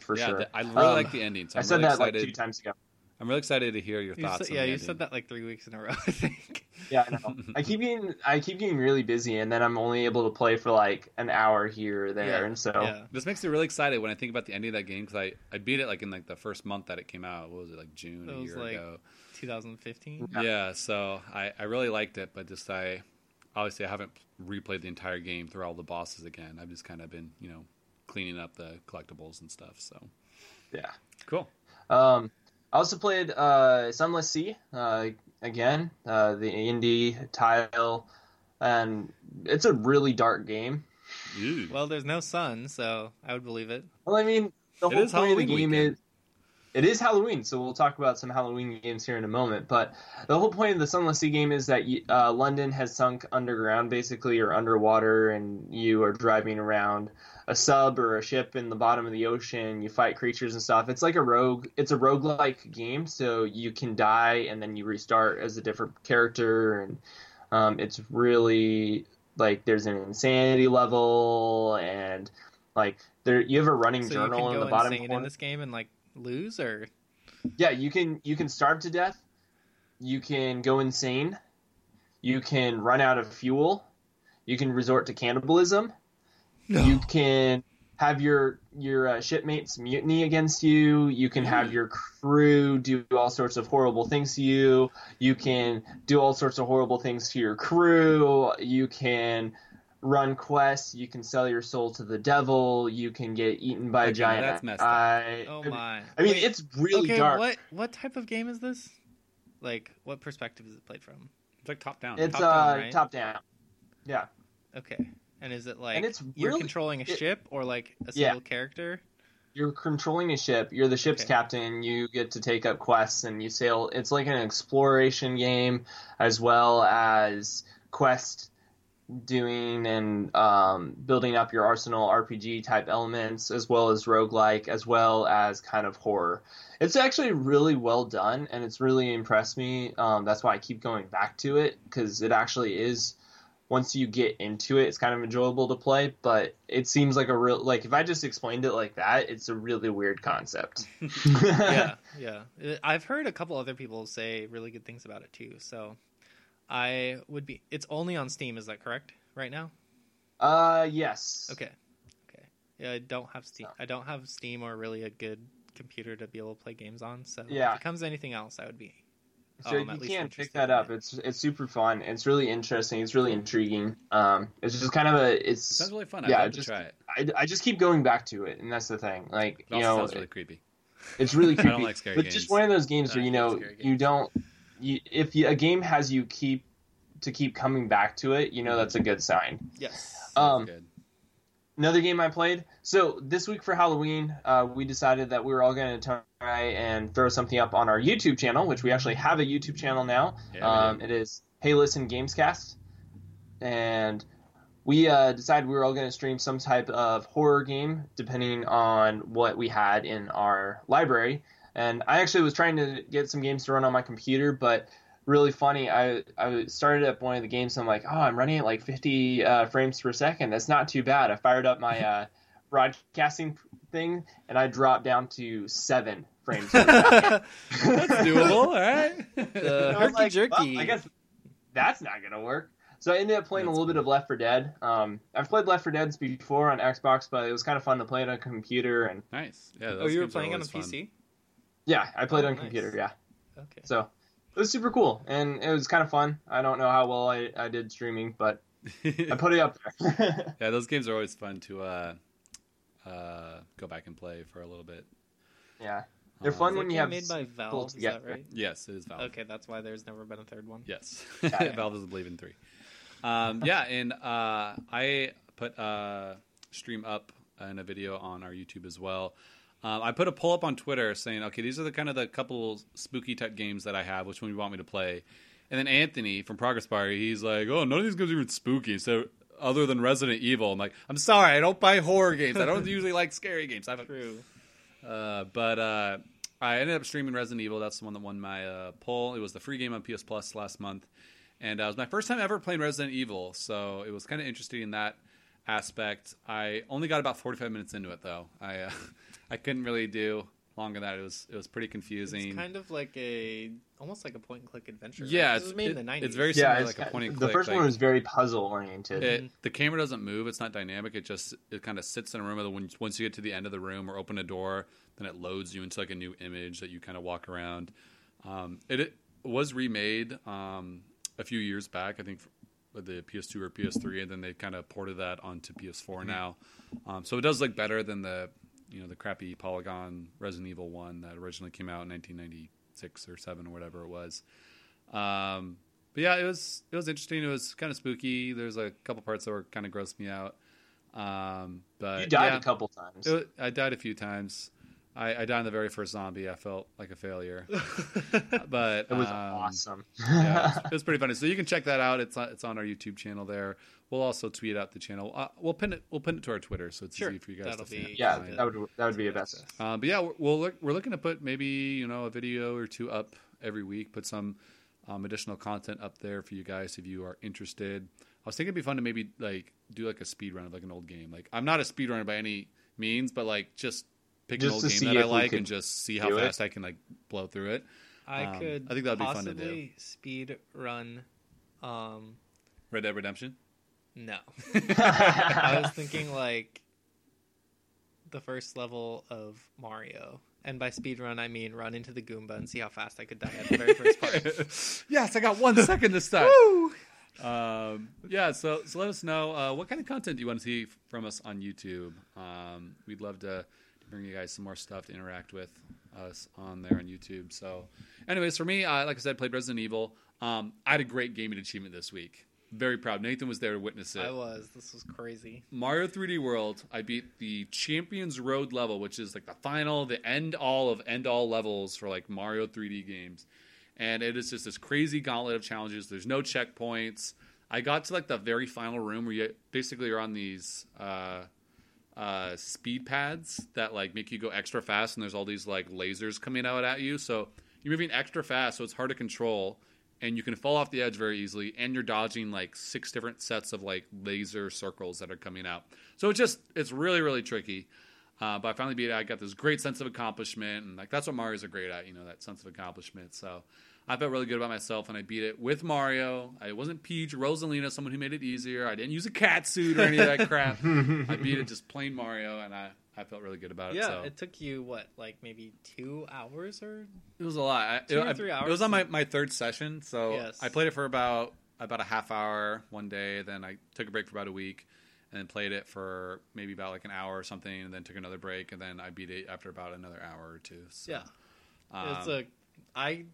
for yeah, sure. I really Um, like the ending. So I I'm said really that excited. like two times ago. I'm really excited to hear your You thoughts. said, on yeah, the you ending. said that like three weeks in a row. I think. Yeah, I know. I keep getting I keep getting really busy, and then I'm only able to play for like an hour here or there, Yeah, and so Yeah. This makes me really excited when I think about the ending of that game because I, I beat it like in like the first month that it came out. What was it like June It a year like, ago? 2015. Yeah. Yeah, so I, I really liked it, but just I obviously I haven't replayed the entire game through all the bosses again. I've just kind of been you know cleaning up the collectibles and stuff. So yeah. cool. Um, I also played uh, Sunless Sea uh, again, uh, the indie tile, and it's a really dark game. Ooh. Well, there's no sun, so I would believe it. Well, I mean, the It whole is point of the game weekend. is it is Halloween, so we'll talk about some Halloween games here in a moment. But the whole point of the Sunless Sea game is that uh, London has sunk underground, basically, or underwater, and you are driving around a sub or a ship in the bottom of the ocean. You fight creatures and stuff. It's like a rogue. It's a roguelike game, so you can die and then you restart as a different character, and um, it's really like there's an insanity level and like there you have a running So journal in the bottom corner. in this game and like lose, or Yeah, you can you can starve to death. You can go insane. You can run out of fuel. You can resort to cannibalism. You can have your your uh, shipmates mutiny against you. You can have your crew do all sorts of horrible things to you. You can do all sorts of horrible things to your crew. You can run quests. You can sell your soul to the devil. You can get eaten by Okay, a giant that's messed up. eye. oh my! I mean, Wait, it's really okay. dark. What what type of game is this? Like, what perspective is it played from? It's like top down. It's Top uh down, right? top down. Yeah. Okay, and is it like And it's you're controlling a it- ship or like a Yeah. single character? You're controlling a ship. You're the ship's Okay. captain. You get to take up quests and you sail. It's like an exploration game as well as quest doing and um, building up your arsenal RPG type elements as well as roguelike as well as kind of horror. It's actually really well done and it's really impressed me. Um, that's why I keep going back to it because it actually is once you get into it, it's kind of enjoyable to play. But it seems like a real like if I just explained it like that, it's a really weird concept. yeah, yeah. I've heard a couple other people say really good things about it too. So I would be. It's only on Steam. Is that correct? Right now? Uh, yes. Okay. Okay. Yeah, I don't have Steam. I don't have Steam or really a good computer to be able to play games on. So Yeah. if it comes to anything else, I would be. So um, you least can pick that up. it. It's it's super fun. It's really interesting. It's really intriguing. Um, it's just kind of a it's Sounds really fun. yeah, I'd love just- try it. I, I just keep going back to it, and that's the thing. Like It you also know, sounds really creepy. it's really I creepy. don't like scary but games. just one of those games I where you know scary you don't. You, if you, a game has you keep to keep coming back to it, you know that's a good sign. Yes. Um, Good. another game I played. So this week for Halloween, uh, we decided that we were all going to try and throw something up on our YouTube channel, which we actually have a YouTube channel now. Yeah, we um, it is Hey Listen Gamescast, and we uh, decided we were all going to stream some type of horror game, depending on what we had in our library. And I actually was trying to get some games to run on my computer, but really funny. I I started up one of the games. And I'm like, oh, I'm running at like 50 uh, frames per second. That's not too bad. I fired up my uh, broadcasting thing, and I dropped down to seven frames. per second. That's doable. All right. The I like, herky-jerky. well, I guess that's not gonna work. So I ended up playing a little bit of Left 4 Dead. Um, I've played Left 4 Dead before on Xbox, but it was kind of fun to play it on a computer. And nice. Yeah. oh, you were playing on a. PC. Yeah, I played Oh, on nice. computer. Yeah, Okay. so it was super cool, and it was kind of fun. I don't know how well I, I did streaming, but I put it up there. yeah, those games are always fun to uh, uh, go back and play for a little bit. yeah, they're Um, fun Is when you have made by s- Valve. pulled Is that right? Yes, it is Valve. Okay, that's why there's never been a third one. Yes, Yeah. Valve doesn't believe in three. Um, yeah, and uh, I put uh, stream up in a video on our YouTube as well. Um, I put a poll up on Twitter saying, okay, these are the kind of the couple spooky type games that I have. Which one you want me to play? And then Anthony from Progress Bar, he's like, oh, none of these games are even spooky. So other than Resident Evil, I'm like, I'm sorry, I don't buy horror games. I don't usually like scary games. I True. uh, but uh, I ended up streaming Resident Evil. That's the one that won my uh, poll. It was the free game on PS Plus last month, and uh, it was my first time ever playing Resident Evil. So it was kind of interesting in that aspect. I only got about 45 minutes into it though. I uh, I couldn't really do longer than that. It was it was pretty confusing. It's kind of like a almost like a point and click adventure. yeah, This it's was made it- in the 90s. It's very yeah, similar, it's like a kind- point and the click. first like- one was very puzzle oriented. it, the camera doesn't move. It's not dynamic. It just it kind of sits in a room. When, once you get to the end of the room or open a door, then it loads you into like a new image that you kind of walk around. Um, it, it was remade um, a few years back, I think, for the PS2 or PS3, and then they kind of ported that onto PS4 now. Um, so it does look better than the you know the crappy Polygon Resident Evil one that originally came out in 1996 or seven or whatever it was. Um, but yeah, it was it was interesting. It was kind of spooky. There's a couple parts that were kind of grossed me out. Um, but you died yeah, a couple times. it I died a few times. I, I died in the very first zombie. I felt like a failure, but it was um, awesome. yeah, it was, it was pretty funny. So you can check that out. It's on, it's on our YouTube channel there. We'll also tweet out the channel. Uh, we'll pin it. We'll pin it to our Twitter, so it's Sure. easy for you guys That'll to be- find. yeah, find that would that would be a best. Uh, but yeah, we're, we'll look, we're looking to put maybe you know a video or two up every week. Put some um, additional content up there for you guys if you are interested. I was thinking it'd be fun to maybe like do like a speed run of like an old game. Like I'm not a speed runner by any means, but like just pick Just an old to game see that I if we like and just see how do it. fast I can like blow through it. I Um, could I think that'd be fun to do. speed run. Um, Red Dead Redemption. no, I was thinking like the first level of Mario, and by speed run I mean run into the Goomba and see how fast I could die at the very first part. yes, I got one second to start. Um, yeah, so so let us know uh, what kind of content do you want to see from us on YouTube. Um, we'd love to, to bring you guys some more stuff to interact with us on there on YouTube. So, anyways, for me, uh, like I said, played Resident Evil. Um, I had a great gaming achievement this week. Very proud. Nathan was there to witness it. I was. This was crazy. Mario 3D World, I beat the Champions Road level, which is like the final, the end all of end all levels for like Mario 3D games. And it is just this crazy gauntlet of challenges. There's no checkpoints. I got to like the very final room where you basically are on these uh, uh, speed pads that like make you go extra fast, and there's all these like lasers coming out at you. So you're moving extra fast, so it's hard to control, and you can fall off the edge very easily. And you're dodging like six different sets of like laser circles that are coming out. So it's just it's really really tricky. Uh, but I finally beat it. I got this great sense of accomplishment, and like that's what Mario's are great at, you know, that sense of accomplishment. So I felt really good about myself and I beat it with Mario. I wasn't Peach, Rosalina, someone who made it easier. I didn't use a cat suit or any of that crap. I beat it just plain Mario, and I, I felt really good about it. Yeah, so. it took you what, like maybe two hours or It was a lot. I, Two it, or three I- It was on my, my third session, so Yes. I played it for about about a half hour one day. Then I took a break for about a week, and then played it for maybe about like an hour or something, and then took another break, and then I beat it after about another hour or two. So, yeah. um, it's a I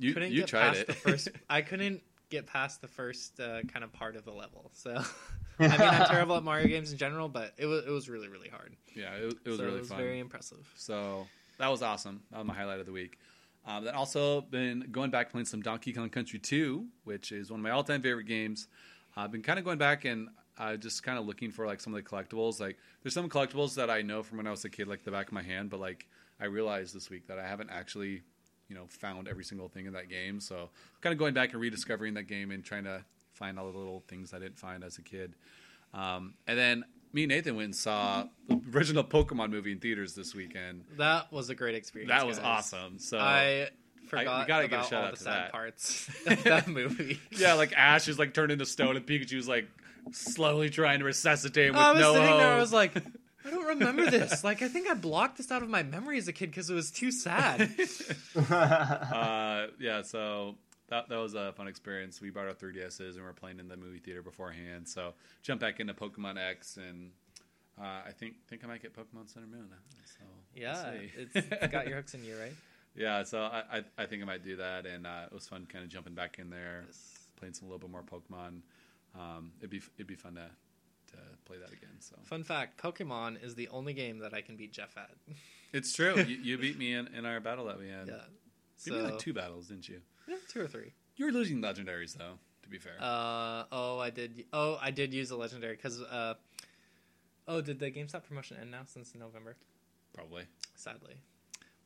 you couldn't you get tried past it. the first. I couldn't get past the first uh, kind of part of the level. So I mean, I'm terrible at Mario games in general, but it was it was really really hard. yeah, it, it was so really it was fun. very impressive. So that was awesome. That was my highlight of the week. Um, then also been going back playing some Donkey Kong Country 2, which is one of my all-time favorite games. I've been kind of going back and uh, just kind of looking for like some of the collectibles. Like there's some collectibles that I know from when I was a kid, like the back of my hand, but like I realized this week that I haven't actually, you know, found every single thing in that game. So kind of going back and rediscovering that game and trying to find all the little things I didn't find as a kid. Um, and then me and Nathan went and saw the original Pokemon movie in theaters this weekend. That was a great experience. That was guys. awsom. So I forgot gotta give a about shout all out the to sad that. parts of that movie. yeah, like Ash is like turned into stone, and Pikachu's like slowly trying to resuscitate with I was no sitting hope. there. I was like, I don't remember this. Like, I think I blocked this out of my memory as a kid because it was too sad. uh, yeah, so that that was a fun experience. We brought our 3DSs and we were playing in the movie theater beforehand. So jump back into Pokemon X, and uh, I think think I might get Pokemon Sun and Moon. So we'll yeah, it's, it's got your hooks in you, right? yeah. So I, I I think I might do that, and uh, it was fun kind of jumping back in there, playing some a little bit more Pokemon. Um, it'd be it'd be fun to to play that again. So Fun fact: Pokemon is the only game that I can beat Jeff at. it's true. you, you beat me in, in our battle that we had. Yeah, You beat me like two battles, didn't you? yeah, two or three. You were losing legendaries though. To be fair. Uh oh, I did. Oh, I did use a legendary because. Uh, oh, did the GameStop promotion end now since November? Probably. Sadly,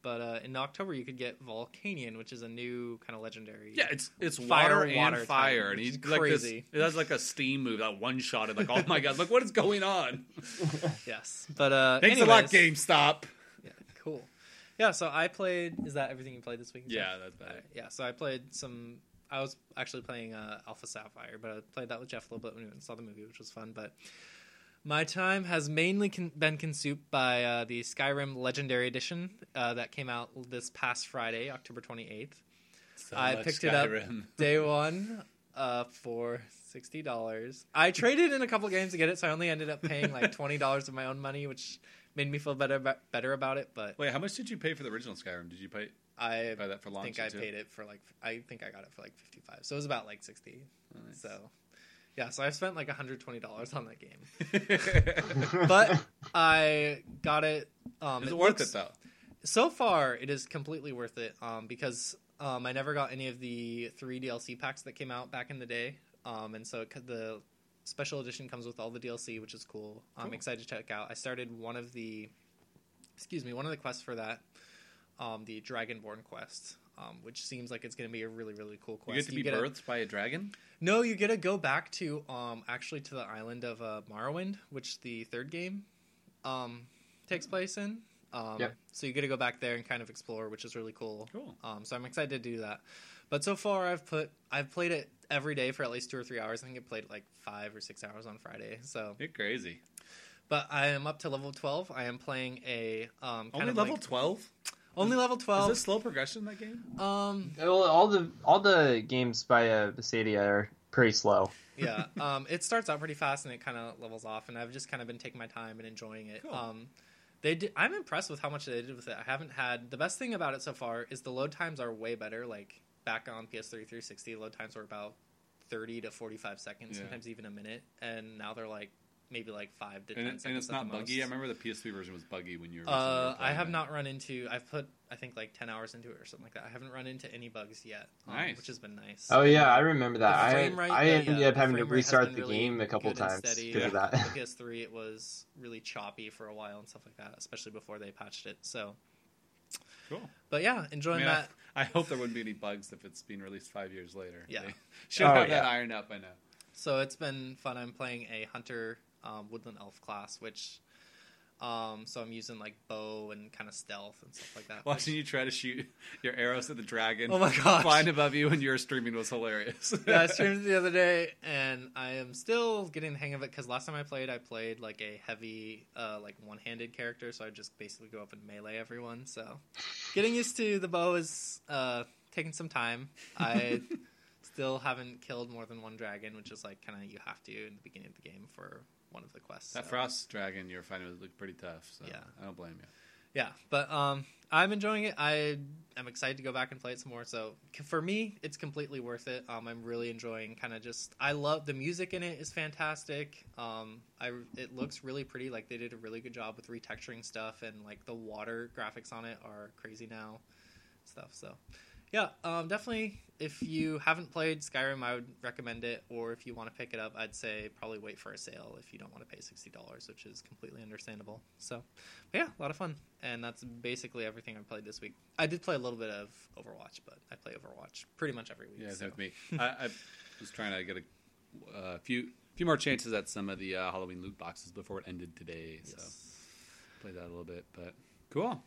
but uh, in October you could get Volcanion, which is a new kind of legendary. Yeah, it's it's Fire, water, water and fire, type, and he's is like this. crazy. It has like a steam move that one shot and like, oh my god, look what is going on. Yes, but uh, Thanks a lot, GameStop. Yeah, cool. Yeah, so I played. Is that everything you played this week? Yeah, that's better. Alright, yeah, so I played some. I was actually playing uh, Alpha Sapphire, but I played that with Jeff a little bit when we saw the movie, which was fun. But my time has mainly con- been consumed by uh, the Skyrim Legendary Edition uh, that came out this past Friday, October 28th. So I picked it up day one uh, for sixty dollars. I traded in a couple games to get it, so I only ended up paying like twenty dollars of my own money, which made me feel better about, better about it. But Wait, how much did you pay for the original Skyrim? Did you pay I buy that for launch? think I too? paid it for like I think I got it for like fifty five, so it was about like sixty. Oh, nice. So yeah, so I spent like hundred twenty dollars on that game, but I got it. Um, is it, it worth looks- it though? so far it is completely worth it um, because um, i never got any of the three dlc packs that came out back in the day um, and so it, the special edition comes with all the dlc which is cool i'm Cool. excited to check out i started one of the excuse me one of the quests for that um, the dragonborn quest um, which seems like it's going to be a really really cool quest. You get to be a- birthed by a dragon. no, you get to go back to um actually to the island of uh, Morrowind, which the third game um takes place in. Um, Yep. So you get to go back there and kind of explore, which is really cool. Cool. Um, so I'm excited to do that. But so far, I've put I've played it every day for at least two or three hours. I think I played like five or six hours on Friday. So, You're crazy. but I am up to level twelve. I am playing a um kind Only of level like- twelve. Only level twelve. Is twelve. this slow progression in that game? Um, Well, all the all the games by uh, Bethesda are pretty slow. yeah um it starts out pretty fast and it kind of levels off and i've just kind of been taking my time and enjoying it Cool. um they did i'm impressed with how much they did with it i haven't had the best thing about it so far is the load times are way better like back on ps3 360 load times were about 30 to 45 seconds Yeah. sometimes even a minute and now they're like maybe like 5 to 10 And, seconds and it's at not the buggy. I remember the PS3 version was buggy when you were. uh, I have playing not run into. I've put I think like ten hours into it or something like that. I haven't run into any bugs yet, um, Nice. which has been nice. Oh yeah, I remember that. I rate, I yeah, ended yeah, up having to frame rate has restart the really game a couple times steady. because of that. the PS3 it was really choppy for a while and stuff like that, especially before they patched it. So, Cool. but yeah, I, enjoying mean, that. I, I hope there wouldn't be any bugs if it's being released five years later. Yeah. They should Oh, have that ironed out by now. So it's been fun. I'm playing a hunter um, woodland elf class, which Um, so I'm using like bow and kind of stealth and stuff like that. Watching you try to shoot your arrows at the dragon. Oh my gosh. Flying above you and you were streaming was hilarious. yeah, I streamed the other day, and I am still getting the hang of it because last time I played, I played like a heavy, uh, like one-handed character, so I just basically go up and melee everyone. So, getting used to the bow is uh, taking some time. I still haven't killed more than one dragon, which is like kind of you have to in the beginning of the game for one of the quests. That so. frost dragon you're fighting with looked pretty tough. So Yeah. I don't blame you. Yeah, but um, I'm enjoying it. I am excited to go back and play it some more. So for me, it's completely worth it. Um, I'm really enjoying kind of just. I love the music in it is fantastic. Um, I it looks really pretty. Like they did a really good job with retexturing stuff, and like the water graphics on it are crazy now, stuff. So. Yeah, um, definitely. If you haven't played Skyrim, I would recommend it. Or if you want to pick it up, I'd say probably wait for a sale if you don't want to pay sixty dollars, which is completely understandable. So, but yeah, a lot of fun, and that's basically everything I played this week. I did play a little bit of Overwatch, but I play Overwatch pretty much every week. Yeah, so. with me. I, I was trying to get a uh, few few more chances at some of the uh, Halloween loot boxes before it ended today. So Yes. played that a little bit, but cool.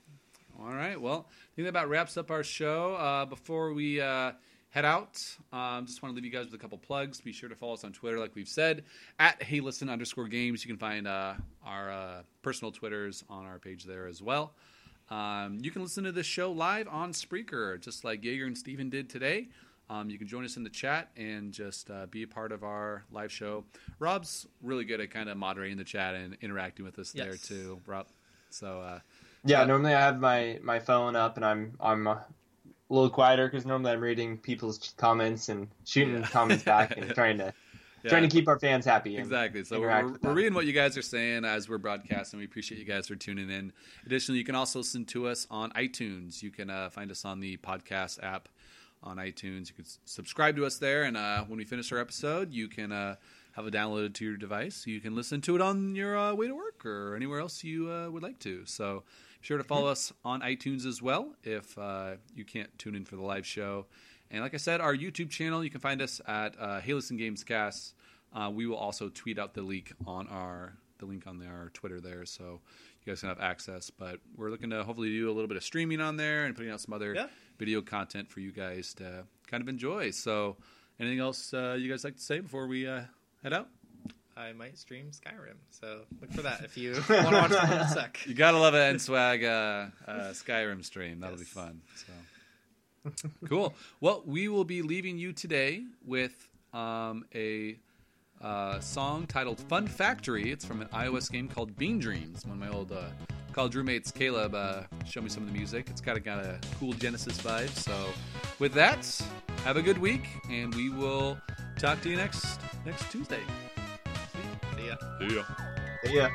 All right. Well, I think that about wraps up our show. Uh, before we uh, head out, um, just want to leave you guys with a couple plugs. Be sure to follow us on Twitter, like we've said, at Hey Listen underscore Games. You can find uh, our uh, personal Twitters on our page there as well. Um, you can listen to this show live on Spreaker, just like Jaeger and Steven did today. Um, you can join us in the chat and just uh, be a part of our live show. Rob's really good at kind of moderating the chat and interacting with us there too, Rob. So uh, Yeah, Yeah. normally I have my, my phone up and I'm I'm a little quieter because normally I'm reading people's comments and shooting Yeah. comments back and trying to yeah. trying to keep our fans happy. Exactly. So we're, we're reading what you guys are saying as we're broadcasting. We appreciate you guys for tuning in. Additionally, you can also listen to us on iTunes. You can uh, find us on the podcast app on iTunes. You can subscribe to us there, and uh, when we finish our episode, you can uh, have it downloaded to your device. You can listen to it on your uh, way to work or anywhere else you uh, would like to. So sure to follow us on iTunes as well if uh, you can't tune in for the live show. And like I said, our YouTube channel, you can find us at uh, Games Cast. Uh, we will also tweet out the link on our the link on our Twitter there, so you guys can have access. But we're looking to hopefully do a little bit of streaming on there and putting out some other Yeah. video content for you guys to kind of enjoy. So, anything else uh, you guys like to say before we uh, head out? I might stream Skyrim, so look for that if you want to watch the in a sec. You gotta love an Swag uh, uh, Skyrim stream. That'll be fun. So cool. Well, we will be leaving you today with um, a uh, song titled "Fun Factory." It's from an iOS game called Bean Dreams. One of my old uh, college roommates, Caleb, uh, showed me some of the music. It's kind of got a cool Genesis vibe. So, with that, have a good week, and we will talk to you next next Tuesday. See ya. See ya.